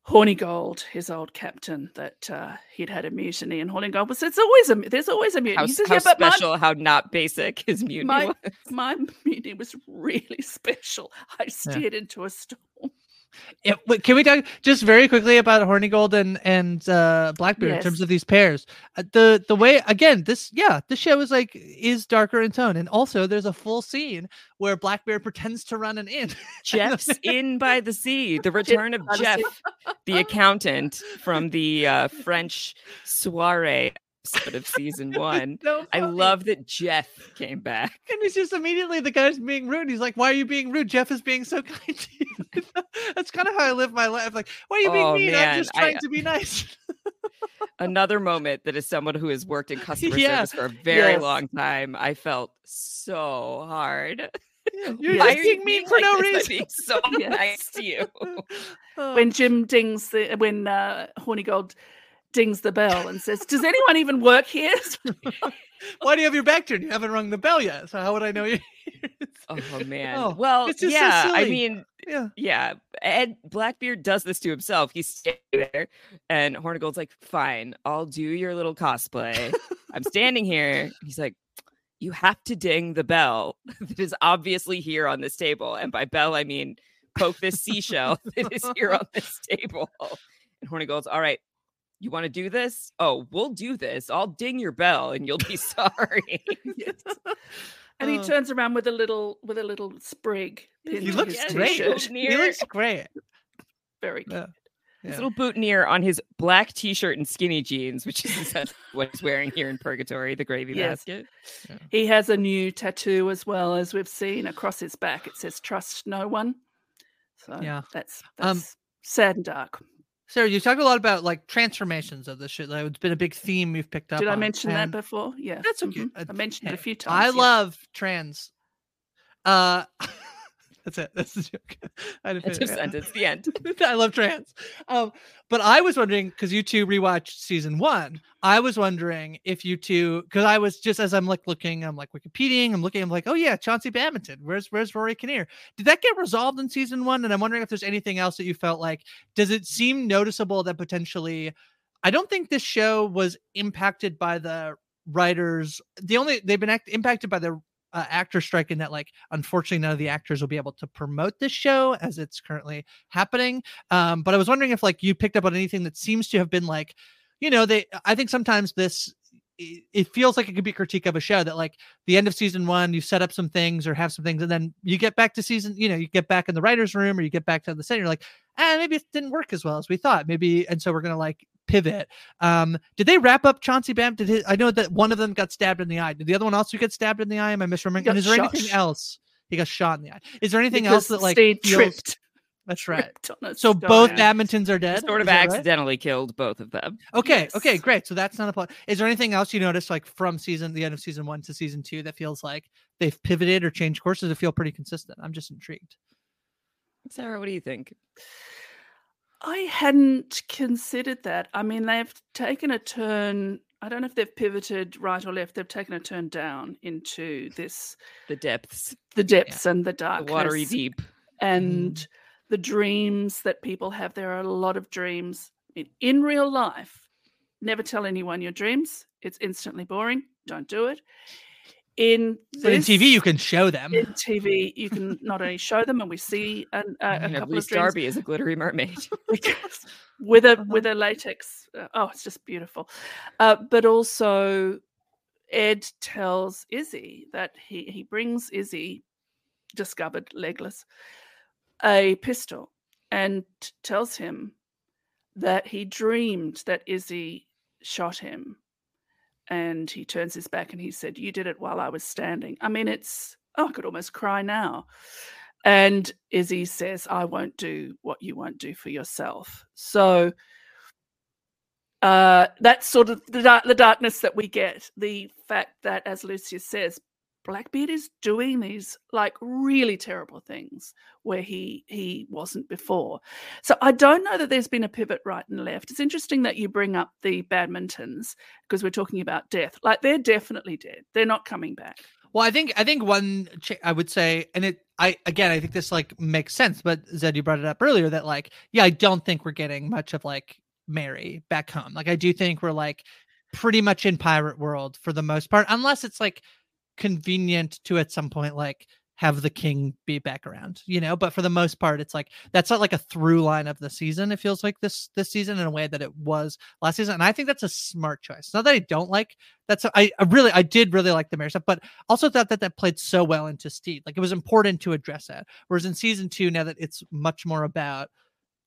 Hornigold, his old captain, that uh, he'd had a mutiny, and Hornigold was, "It's always a, there's always a mutiny." How, he says, how "Yeah, but mine- special, how not basic his mutiny my- was. my, mutiny was really special. I steered into a storm." Yeah, wait, can we talk just very quickly about Hornigold and and uh, Blackbeard in terms of these pairs? Uh, the the way again, this yeah, this show is like is darker in tone, and also there's a full scene where Blackbeard pretends to run an inn. Jeff's in by the sea. The return of by the sea. Jeff, the accountant from the uh, French soiree episode of season one. So I love that Jeff came back. And he's just immediately the guy's being rude. He's like, "Why are you being rude? Jeff is being so kind to you." That's kind of how I live my life. Like, why are you being Oh, mean? man, I'm just I- trying to be nice. Another moment that is someone who has worked in customer Yeah. service for a very Yes. long time. I felt so hard. Yeah, You're Why just are being mean for like no this? I'm reason. being so Yes. nice to you. Oh. When Jim dings the when uh, Hornigold dings the bell and says, "Does anyone even work here?" Why do you have your back turned? You haven't rung the bell yet. So how would I know you? Oh man. Oh, well, it's just so yeah. I mean, yeah. yeah. Ed Blackbeard does this to himself. He's standing there, and Hornigold's like, "Fine, I'll do your little cosplay. I'm standing here." He's like, "You have to ding the bell that is obviously here on this table, and by bell I mean poke this seashell that is here on this table." And Hornigold's, "All right." You want to do this? Oh, we'll do this. I'll ding your bell and you'll be sorry. yes. And he Oh. turns around with a little with a little sprig. He looks his great. He looks great. Very good. Yeah. His little boutonniere on his black t-shirt and skinny jeans, which is essentially what he's wearing here in Purgatory, the gravy Yes. basket. He has a new tattoo as well as we've seen across his back. It says "Trust no one." So Yeah. that's that's Um, sad and dark. Sarah, you talked a lot about like transformations of the shit. Like, it's been a big theme we've picked up. Did I on, mention that before? Yeah, That's okay. mhm. Uh, I mentioned it a few times. I yeah. love trans. Uh, That's it. That's the joke. I didn't End finish sentence. The end. I love trans. Um, but I was wondering because you two rewatched season one. I was wondering if you two, because I was just as I'm like looking, I'm like Wikipediaing, I'm looking, I'm like, oh yeah, Chauncey Badminton. Where's where's Rory Kinnear? Did that get resolved in season one? And I'm wondering if there's anything else that you felt like. Does it seem noticeable that potentially? I don't think this show was impacted by the writers. The only they've been act, impacted by the uh, actor strike in that like unfortunately none of the actors will be able to promote this show as it's currently happening um but i was wondering if like you picked up on anything that seems to have been like you know they i think sometimes this it it feels like it could be a critique of a show that like the end of season one you set up some things or have some things and then you get back to season you know you get back in the writers room or you get back to the set you're like ah maybe it didn't work as well as we thought maybe and so we're gonna like pivot. Um did they wrap up chauncey bam? Did his, i know that one of them got stabbed in the eye. Did the other one also get stabbed in the eye? Am i misremembering? And is there shot. anything else? He got shot in the eye. Is there anything Because else that like feels- tripped. That's right tripped on a so stone. both badmintons are dead Sort of that right? accidentally killed both of them. Okay, okay, great. So that's not a plot. Is there anything else you noticed, like from season the end of season one to season two, that feels like they've pivoted or changed courses? It feel pretty consistent. I'm just intrigued. Sarah, what do you think? I hadn't considered that. I mean, they've taken a turn. I don't know if they've pivoted right or left. They've taken a turn down into this The depths, the depths and the the darkness, watery deep. and mm-hmm. The dreams that people have. There are a lot of dreams in, in real life. Never tell anyone your dreams. It's instantly boring. Don't do it. In But in TV, you can show them. in TV, you can not only show them, and we see an, a, a And at couple of least dreams Darby is a glittery mermaid. with a Uh-huh. with a latex. Uh, oh, it's just beautiful. Uh, but also, Ed tells Izzy that he he brings Izzy, discovered legless, a pistol, and tells him that he dreamed that Izzy shot him, and he turns his back and he said, "You did it while I was standing." I mean, it's oh, I could almost cry now. And Izzy says, I won't do what you won't do for yourself. So uh, that's sort of the, dark, the darkness that we get. The fact that, as Lucius says, Blackbeard is doing these like really terrible things where he he wasn't before. So I don't know that there's been a pivot right and left. It's interesting that you bring up the badmintons because we're talking about death. Like they're definitely dead. They're not coming back. Well, I think I think one cha- I would say, and it I again I think this like makes sense. But Zed, you brought it up earlier that like yeah, I don't think we're getting much of like Mary back home. Like I do think we're like pretty much in pirate world for the most part, unless it's like convenient to at some point like have the king be back around you know but for the most part it's like that's not like a through line of the season it feels like this this season in a way that it was last season and i think that's a smart choice not that i don't like that's I, I really i did really like the mayor stuff but also thought that that played so well into Stede. Like it was important to address that. Whereas in season two, now that it's much more about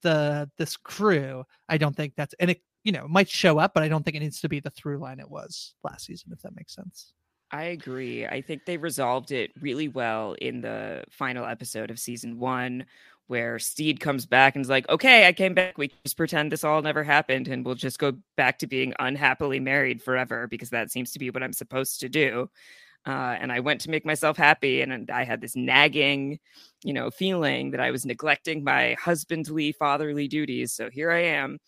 the this crew, I don't think that's and it you know might show up, but I don't think it needs to be the through line it was last season. If that makes sense. I agree. I think they resolved it really well in the final episode of season one, where Stede comes back and is like, okay, I came back. We just pretend this all never happened and we'll just go back to being unhappily married forever because that seems to be what I'm supposed to do. Uh, and I went to make myself happy. And, I had this nagging, you know, feeling that I was neglecting my husbandly, fatherly duties. So here I am.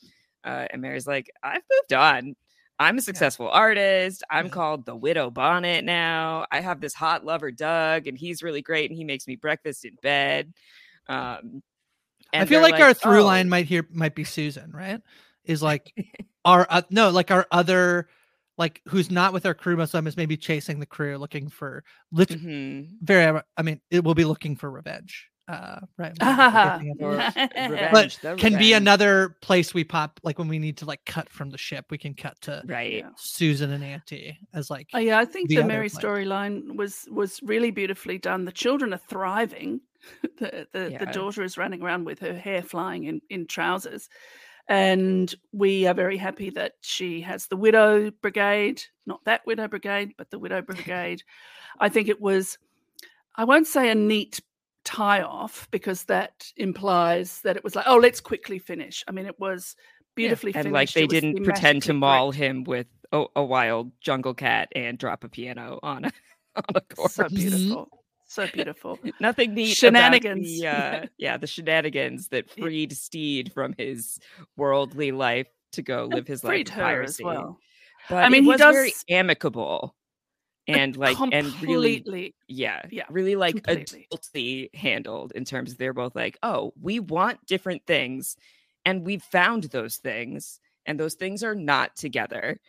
Uh, and Mary's like, I've moved on. I'm a successful artist. I'm Yeah. called the Widow Bonnet now. I have this hot lover, Doug, and he's really great, and he makes me breakfast in bed. Um, I feel they're like, our through "Oh, line might here might be Susan, right? Is like our uh, no, like our other like who's not with our crew most of the time is maybe chasing the crew looking for lit- mhm. very I mean it will be looking for revenge. Uh right. Getting it Or right. revenge, but can be another place we pop like when we need to like cut from the ship we can cut to right. Susan and auntie as like Oh yeah, I think the the, Mary storyline was was really beautifully done. The children are thriving. the the, the daughter is running around with her hair flying in in trousers, and we are very happy that she has the widow brigade, not that widow brigade, but the widow brigade. I think it was, I won't say a neat tie off because that implies that it was like, oh, let's quickly finish. I mean, it was beautifully and finished. like they didn't pretend to maul great. him with a, a wild jungle cat and drop a piano on a on a chord. So beautiful. so beautiful. Nothing neat Shenanigans. The, uh, yeah, the shenanigans that freed Stede from his worldly life to go live his life freed in her piracy. as well. But I mean, it he was very amicable and like and really completely. yeah, Yeah, really like completely. adultly handled in terms of they're both like, oh, we want different things, and we've found those things, and those things are not together.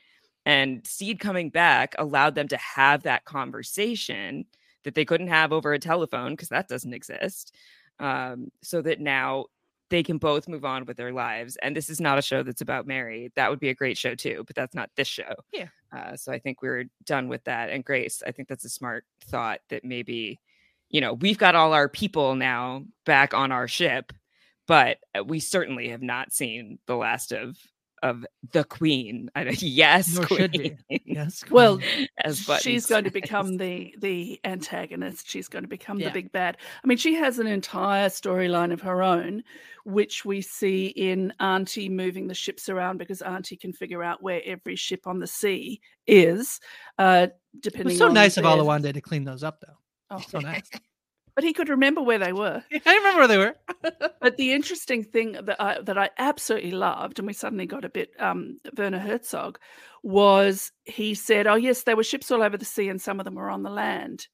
And Stede coming back allowed them to have that conversation that they couldn't have over a telephone because that doesn't exist. Um, so that now they can both move on with their lives. And this is not a show that's about Mary. That would be a great show too, but that's not this show. Yeah. Uh, so I think we're done with that. And Grace, I think that's a smart thought that maybe, you know, we've got all our people now back on our ship, but uh, we certainly have not seen the last of of the queen. I, yes, Nor should we. queen. Yes. Well, as she's Buttons going to become the the antagonist. She's going to become Yeah. the big bad. I mean, she has an entire storyline of her own, which we see in Auntie moving the ships around because Auntie can figure out where every ship on the sea is. Uh, depending. was so on nice of their- Oluwande to clean those up, though. Oh, So nice. but he could remember where they were. I remember where they were. But the interesting thing that I that I absolutely loved, and we suddenly got a bit um, Werner Herzog, was he said, "Oh yes, there were ships all over the sea, and some of them were on the land."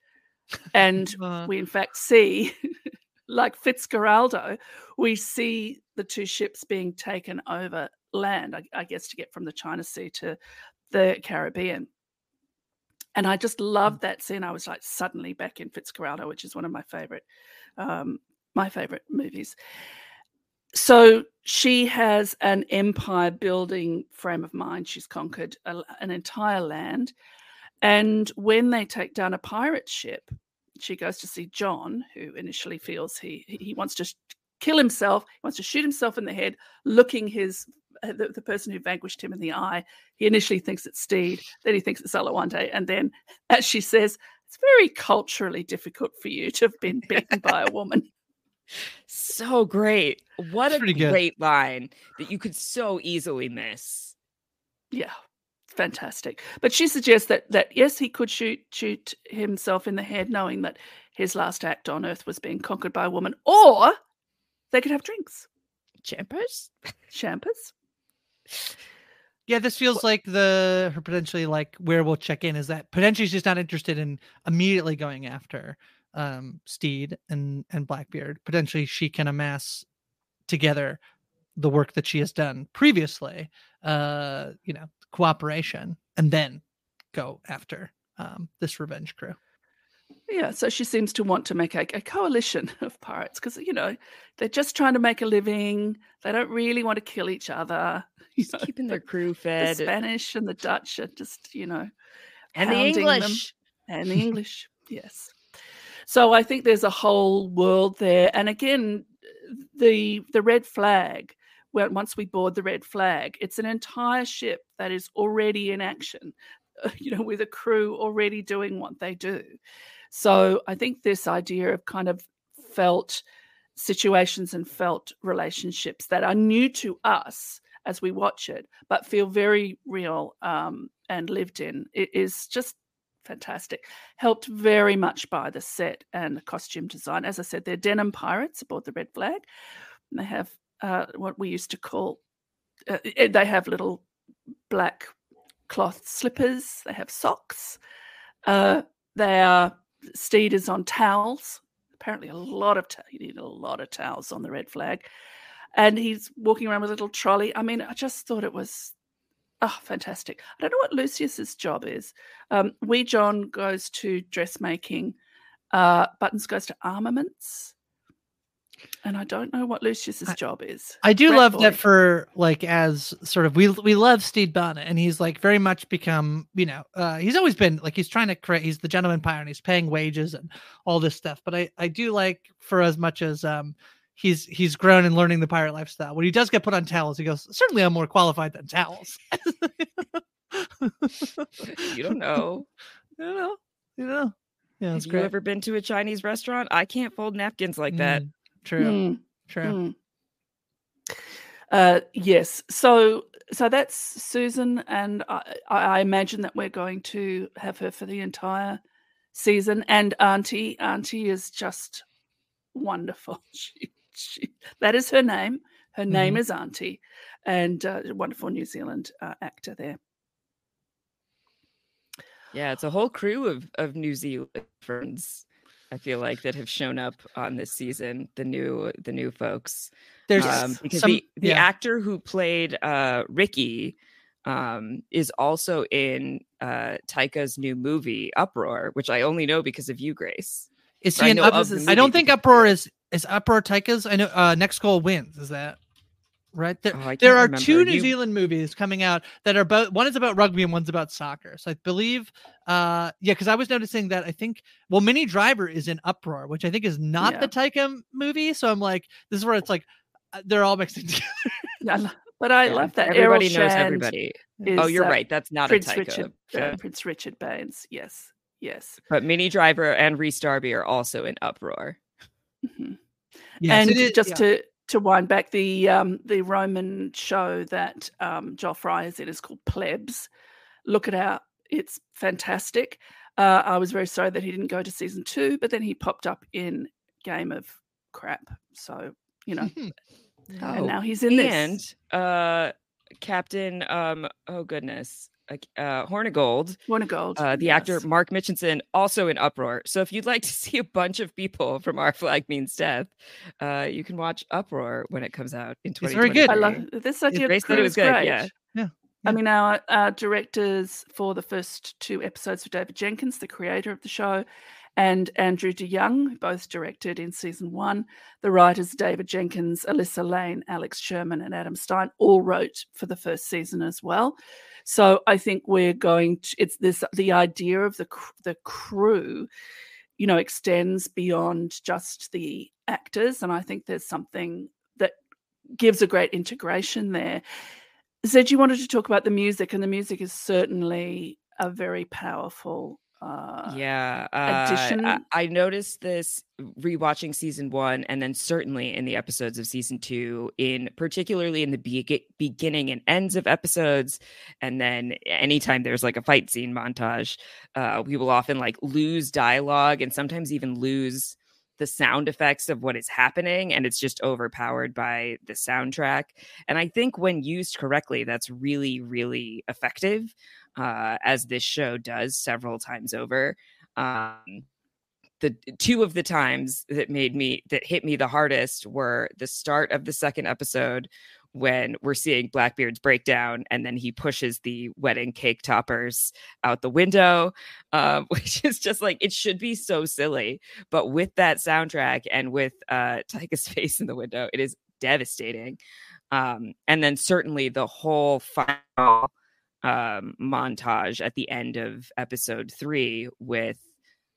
And Uh, we in fact see, like Fitzcarraldo, we see the two ships being taken over land, I, I guess, to get from the China Sea to the Caribbean. And I just loved that scene. I was like suddenly back in Fitzcarraldo, which is one of my favorite, um, my favorite movies. So she has an empire building frame of mind. She's conquered a, an entire land. And when they take down a pirate ship, she goes to see John, who initially feels he he wants to sh- kill himself, he wants to shoot himself in the head, looking his Uh, the, the person who vanquished him in the eye. He initially thinks it's Stede, then he thinks it's Oluwande, and then, as she says, it's very culturally difficult for you to have been beaten by a woman. so great. What It's a pretty good. great line that you could so easily miss. Yeah, fantastic. But she suggests that that yes, he could shoot shoot himself in the head, knowing that his last act on Earth was being conquered by a woman, or they could have drinks, Champers? champers. Yeah, this feels like the her potentially like where we'll check in is that potentially she's not interested in immediately going after um Stede and and Blackbeard. Potentially she can amass together the work that she has done previously, uh, you know, cooperation, and then go after um this revenge crew. Yeah, so she seems to want to make a, a coalition of pirates because you know they're just trying to make a living. They don't really want to kill each other. Just know, keeping their crew fed. the. Spanish and the Dutch are just you know and the hounding them. English. and the English. Yes. So I think there's a whole world there, and again, the the red flag. Once we board the red flag, it's an entire ship that is already in action. You know, with a crew already doing what they do. So I think this idea of kind of felt situations and felt relationships that are new to us as we watch it, but feel very real um, and lived in, it is just fantastic. Helped very much by the set and the costume design. As I said, they're denim pirates aboard the Red Flag. And they have uh, what we used to call, uh, eh, they have little black cloth slippers, they have socks. Uh, they are, Stede is on towels. Apparently, a lot of, you need a lot of towels on the Red Flag. And he's walking around with a little trolley. I mean, I just thought it was Oh, fantastic. I don't know what Lucius's job is. Um, Wee John goes to dressmaking, uh, Buttons goes to armaments. And I don't know what Lucius's I- job is. I do Rat love boy. that for like as sort of we we love Stede Bonnet and he's like very much become you know uh he's always been like he's trying to create he's the gentleman pirate and he's paying wages and all this stuff but I I do like for as much as um he's he's grown and learning the pirate lifestyle when he does get put on towels he goes certainly I'm more qualified than towels You don't know. you don't know you know yeah Have that's you great ever been to a Chinese restaurant? I can't fold napkins like that. Mm, true Mm, true mm. Uh, yes. So so that's Susan, and I, I I imagine that we're going to have her for the entire season. And Auntie, Auntie is just wonderful. She, she, that is her name. Her name Mhm. is Auntie, and uh, a wonderful New Zealand uh, actor there. Yeah, it's a whole crew of of New Zealand friends. I feel like that have shown up on this season. The new the new folks. There's um, because some, the, the yeah. actor who played uh, Ricky um, is also in uh, Taika's new movie Uproar, which I only know because of you, Grace. Is he in know up, I don't think Uproar is is Uproar Taika's. I know uh, Next Goal Wins. Is that right? There, Oh, there can't are two. New You- Zealand movies coming out that are both. One is about rugby and one's about soccer. So I believe, uh, yeah, because I was noticing that I think well, Minnie Driver is in Uproar, which I think is not Yeah. the Taika movie. So I'm like, this is where it's like uh, they're all mixing together. I lo- But I Yeah, love that. Everybody Errol knows Shand everybody. Is, oh, you're uh, right. That's not Prince a Taika. Richard. Uh. Prince Richard Baines. Yes. Yes. But Minnie Driver and Rhys Darby are also in Uproar. Mhm. Yes, and it is- just yeah. to to wind back the um the Roman show that um Joel Fry is in is called Plebs. Look it out. It's fantastic. Uh, I was very sorry that he didn't go to season two, but then he popped up in Game of Crap. So you know, and Oh, now he's in this. and uh, Captain, um, oh goodness, uh, uh, Hornigold, Warner Gold. uh, the actor. Mark Mitchinson, also in Uproar. So if you'd like to see a bunch of people from Our Flag Means Death, uh, you can watch Uproar when it comes out in It's very good. I love this idea. Grace said it was good, great. yeah. Yeah, I mean, our, our directors for the first two episodes were David Jenkins, the creator of the show, and Andrew DeYoung, both directed in season one. The writers, David Jenkins, Alyssa Lane, Alex Sherman, and Adam Stein, all wrote for the first season as well. So I think we're going to, it's this, the idea of the, the crew, you know, extends beyond just the actors. And I think there's something that gives a great integration there. Zed, you wanted to talk about the music, and the music is certainly a very powerful. Uh, yeah, uh, I, I noticed this rewatching season one, and then certainly in the episodes of season two, in particularly in the be- beginning and ends of episodes, and then anytime there's like a fight scene montage, uh, we will often like lose dialogue and sometimes even lose the sound effects of what is happening, and it's just overpowered by the soundtrack. And I think when used correctly, that's really, really effective uh, as this show does several times over. Um, the two of the times that made me that hit me the hardest were the start of the second episode when we're seeing Blackbeard's breakdown and then he pushes the wedding cake toppers out the window, um, which is just like it should be so silly, but with that soundtrack and with uh, Taika's face in the window, it is devastating. Um, and then certainly the whole final um, montage at the end of episode three with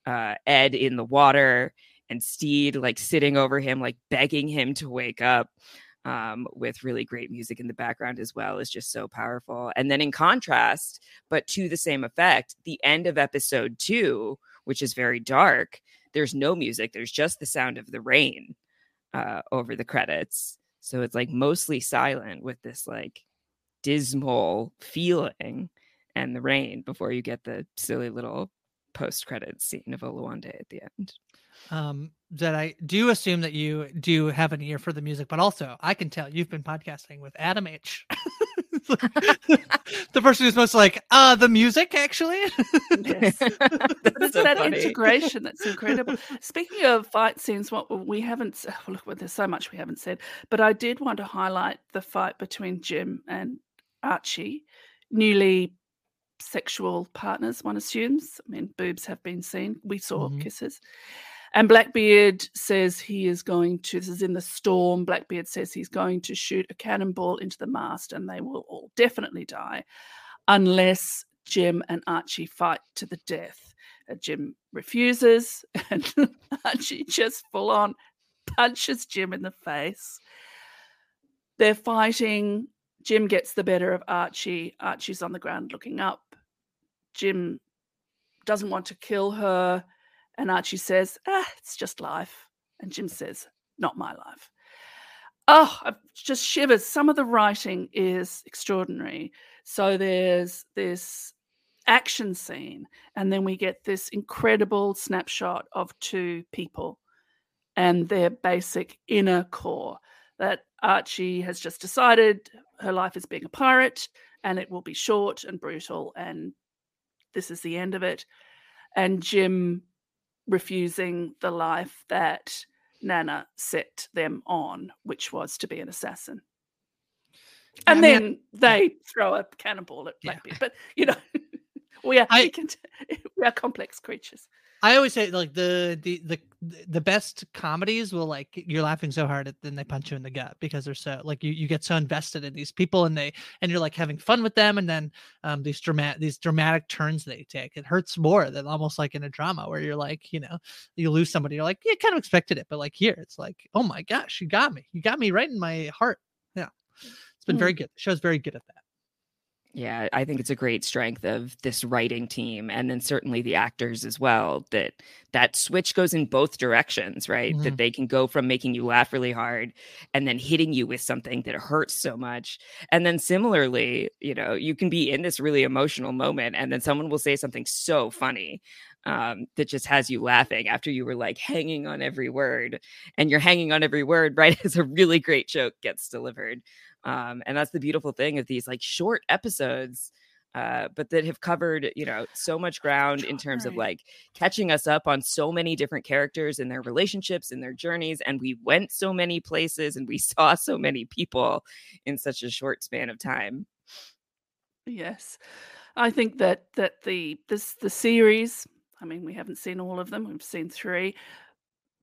uh, Ed in the water and Stede like sitting over him, like begging him to wake up. Um, with really great music in the background as well is just so powerful. And then in contrast, but to the same effect, the end of episode two, which is very dark, there's no music. There's just the sound of the rain uh, over the credits. So it's like mostly silent with this like dismal feeling and the rain before you get the silly little post credit scene of Oluwande at the end. um, that I do assume that you do have an ear for the music, but also I can tell you've been podcasting with Adam H. the person who's most like, uh, the music actually. Yes. But That's it's so that funny. integration that's incredible. Speaking of fight scenes, what we haven't s- well, look, well, there's so much we haven't said, but I did want to highlight the fight between Jim and Archie, newly sexual partners. One assumes. I mean, boobs have been seen. We saw Mhm. kisses. And Blackbeard says he is going to, this is in the storm. Blackbeard says he's going to shoot a cannonball into the mast and they will all definitely die unless Jim and Archie fight to the death. Uh, Jim refuses and Archie just full on punches Jim in the face. They're fighting. Jim gets the better of Archie. Archie's on the ground looking up. Jim doesn't want to kill her. And Archie says, ah, it's just life. And Jim says, not my life. Oh, I've just shivers. Some of the writing is extraordinary. So there's this action scene, and then we get this incredible snapshot of two people and their basic inner core that Archie has just decided her life as being a pirate and it will be short and brutal and this is the end of it. And Jim refusing the life that Nana set them on which was to be an assassin. And I mean, then they throw a cannonball at Yeah. Blackbeard but you know we are I- we are complex creatures I always say like the the the the best comedies will like you're laughing so hard at then they punch you in the gut because they're so like you, you get so invested in these people and they and you're like having fun with them and then um these dramatic these dramatic turns they take. It hurts more than almost like in a drama where you're like you know you lose somebody you're like yeah kind of expected it but like here it's like oh my gosh you got me. You got me right in my heart. Yeah. It's been Mm. very good. The show's very good at that Yeah, I think it's a great strength of this writing team and then certainly the actors as well that that switch goes in both directions, right? Mhm. That they can go from making you laugh really hard and then hitting you with something that hurts so much. And then similarly, you know, you can be in this really emotional moment and then someone will say something so funny um, that just has you laughing after you were like hanging on every word and you're hanging on every word right as a really great joke gets delivered um, and that's the beautiful thing of these like short episodes uh, but that have covered you know so much ground in terms of like catching us up on so many different characters and their relationships and their journeys and we went so many places and we saw so many people in such a short span of time Yes, I think that that the this the series. I mean, we haven't seen all of them. We've seen three.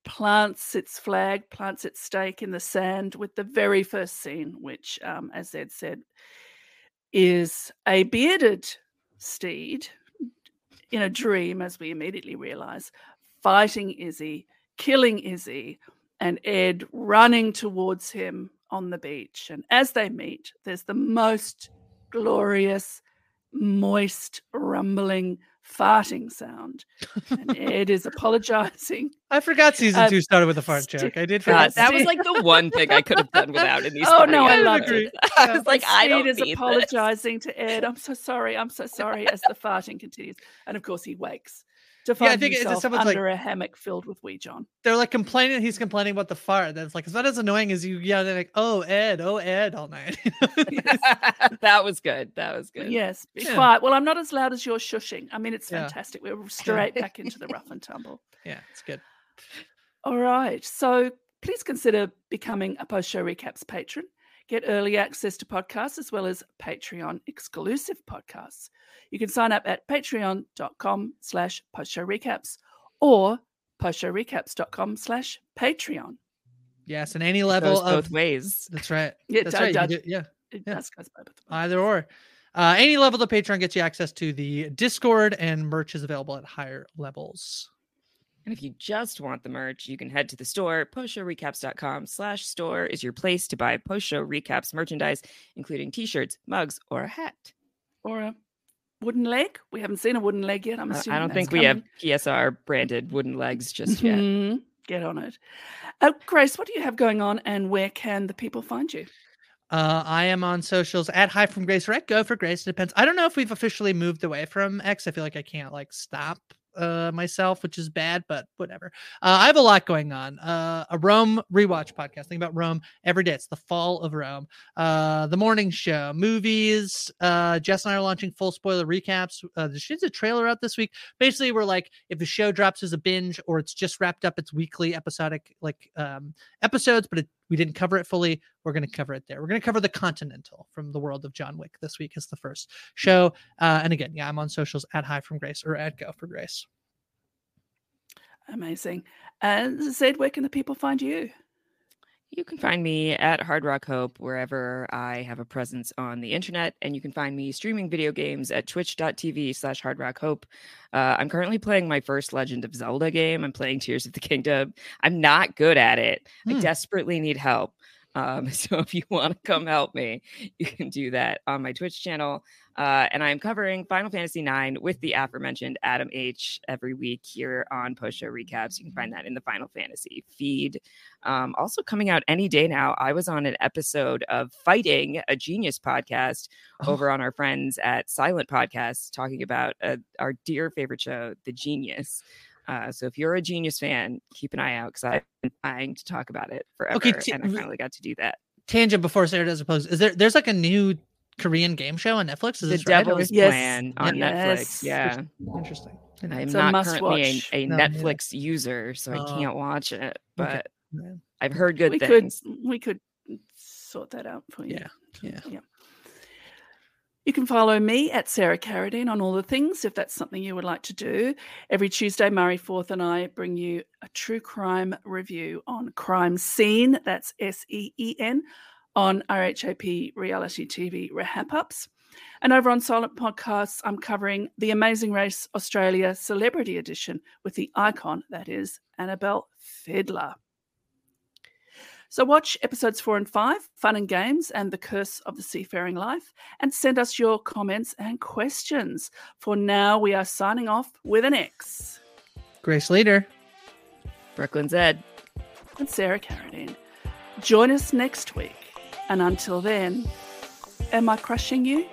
Plants its flag, plants its stake in the sand with the very first scene, which, um, as Ed said, is a bearded Stede in a dream, as we immediately realize, fighting Izzy, killing Izzy, and Ed running towards him on the beach. And as they meet, there's the most glorious, moist, rumbling, farting sound. And Ed is apologizing. i forgot season Uh, two started with a fart sti- joke i did God, forget that was like the one thing I could have done without in these. Oh, no, I loved episodes. it. I was like, I don't is need this. apologizing to Ed. I'm so sorry. I'm so sorry. As the farting continues, and of course he wakes to Yeah, I find think it's himself someone's like- under a hammock filled with wee John. they're like complaining he's complaining about the fart that's like it's not as annoying as you yeah they're like oh ed oh ed all night that was good. That was good. Yes, be Yeah. quiet. Well, I'm not as loud as you're shushing. I mean, it's Yeah. fantastic. We're straight back into the rough and tumble. yeah it's good All right. So please consider becoming a post show recaps patron. Get early access to podcasts as well as Patreon exclusive podcasts. You can sign up at patreon.com slash post show recaps or postshowrecaps.com slash Patreon. yes and any level of both ways. that's right Yeah, it that's does- right do- yeah Yeah. does both ways. either or uh any level of patreon gets you access to the discord and merch is available at higher levels And if you just want the merch, you can head to the store. Postshowrecaps.com slash store is your place to buy post show recaps merchandise, including t-shirts, mugs, or a hat. Or a wooden leg. We haven't seen a wooden leg yet. I'm Uh, assuming I don't that's think we have. PSR branded wooden legs just yet. Mhm. Get on it. Uh, Grace, what do you have going on and where can the people find you? Uh, I am on socials at Hi from Grace or at Go for Grace. It depends. I don't know if we've officially moved away from X. I feel like I can't like stop uh myself, which is bad, but whatever. Uh, I have a lot going on. Uh, a Rome rewatch podcast. Think about Rome every day. It's the fall of Rome. Uh, the morning show, movies. Uh, Jess and I are launching full spoiler recaps. Uh, there's a trailer out this week. Basically, we're like, if the show drops as a binge or it's just wrapped up, it's weekly episodic like um episodes, but it, we didn't cover it fully. We're going to cover it there. We're going to cover the Continental from the world of John Wick this week as the first show. Uh, and again, yeah, I'm on socials at Hi from Grace or at Go for Grace. Amazing. And Zed, where can the people find you? You can find me at Hard Rock Hope wherever I have a presence on the internet, and you can find me streaming video games at twitch.tv slash Hard Rock Hope. Uh, I'm currently playing my first Legend of Zelda game. I'm playing Tears of the Kingdom. I'm not good at it. I Hmm. desperately need help. Um, so if you want to come help me, you can do that on my Twitch channel. Uh, and I'm covering Final Fantasy IX with the aforementioned Adam H every week here on Post Show Recaps. You can find that in the Final Fantasy feed. Um, also, coming out any day now, I was on an episode of Fighting a Genius podcast Oh. over on our friends at Silent Podcast, talking about uh, our dear favorite show, The Genius. Uh, so if you're a Genius fan, keep an eye out because I've been dying to talk about it forever, Okay, t- and I finally got to do that. Tangent before Sarah does a post. Is there? There's like a new Korean game show on Netflix. Is The this right? Devil's Yes. Plan on Yes. Netflix. Yeah. Interesting. I'm not currently a, watch. a No, neither. Netflix user, so I Oh. can't watch it. But Yeah. I've heard good we things. could we could sort that out for you. Yeah, yeah. You can follow me at Sarah Carradine on all the things if that's something you would like to do. Every Tuesday, Murray Forth and I bring you a true crime review on Crime Scene. That's S E E N on RHAP Reality TV RHAPups. And over on Silent Podcasts, I'm covering the Amazing Race Australia Celebrity Edition with the icon that is Annabelle Fiddler. So watch episodes four and five, Fun and Games and The Curse of the Seafaring Life, and send us your comments and questions. For now, we are signing off with an X. Grace Leeder. Brooklyn's Ed. And Sarah Carradine. Join us next week. And until then, am I crushing you?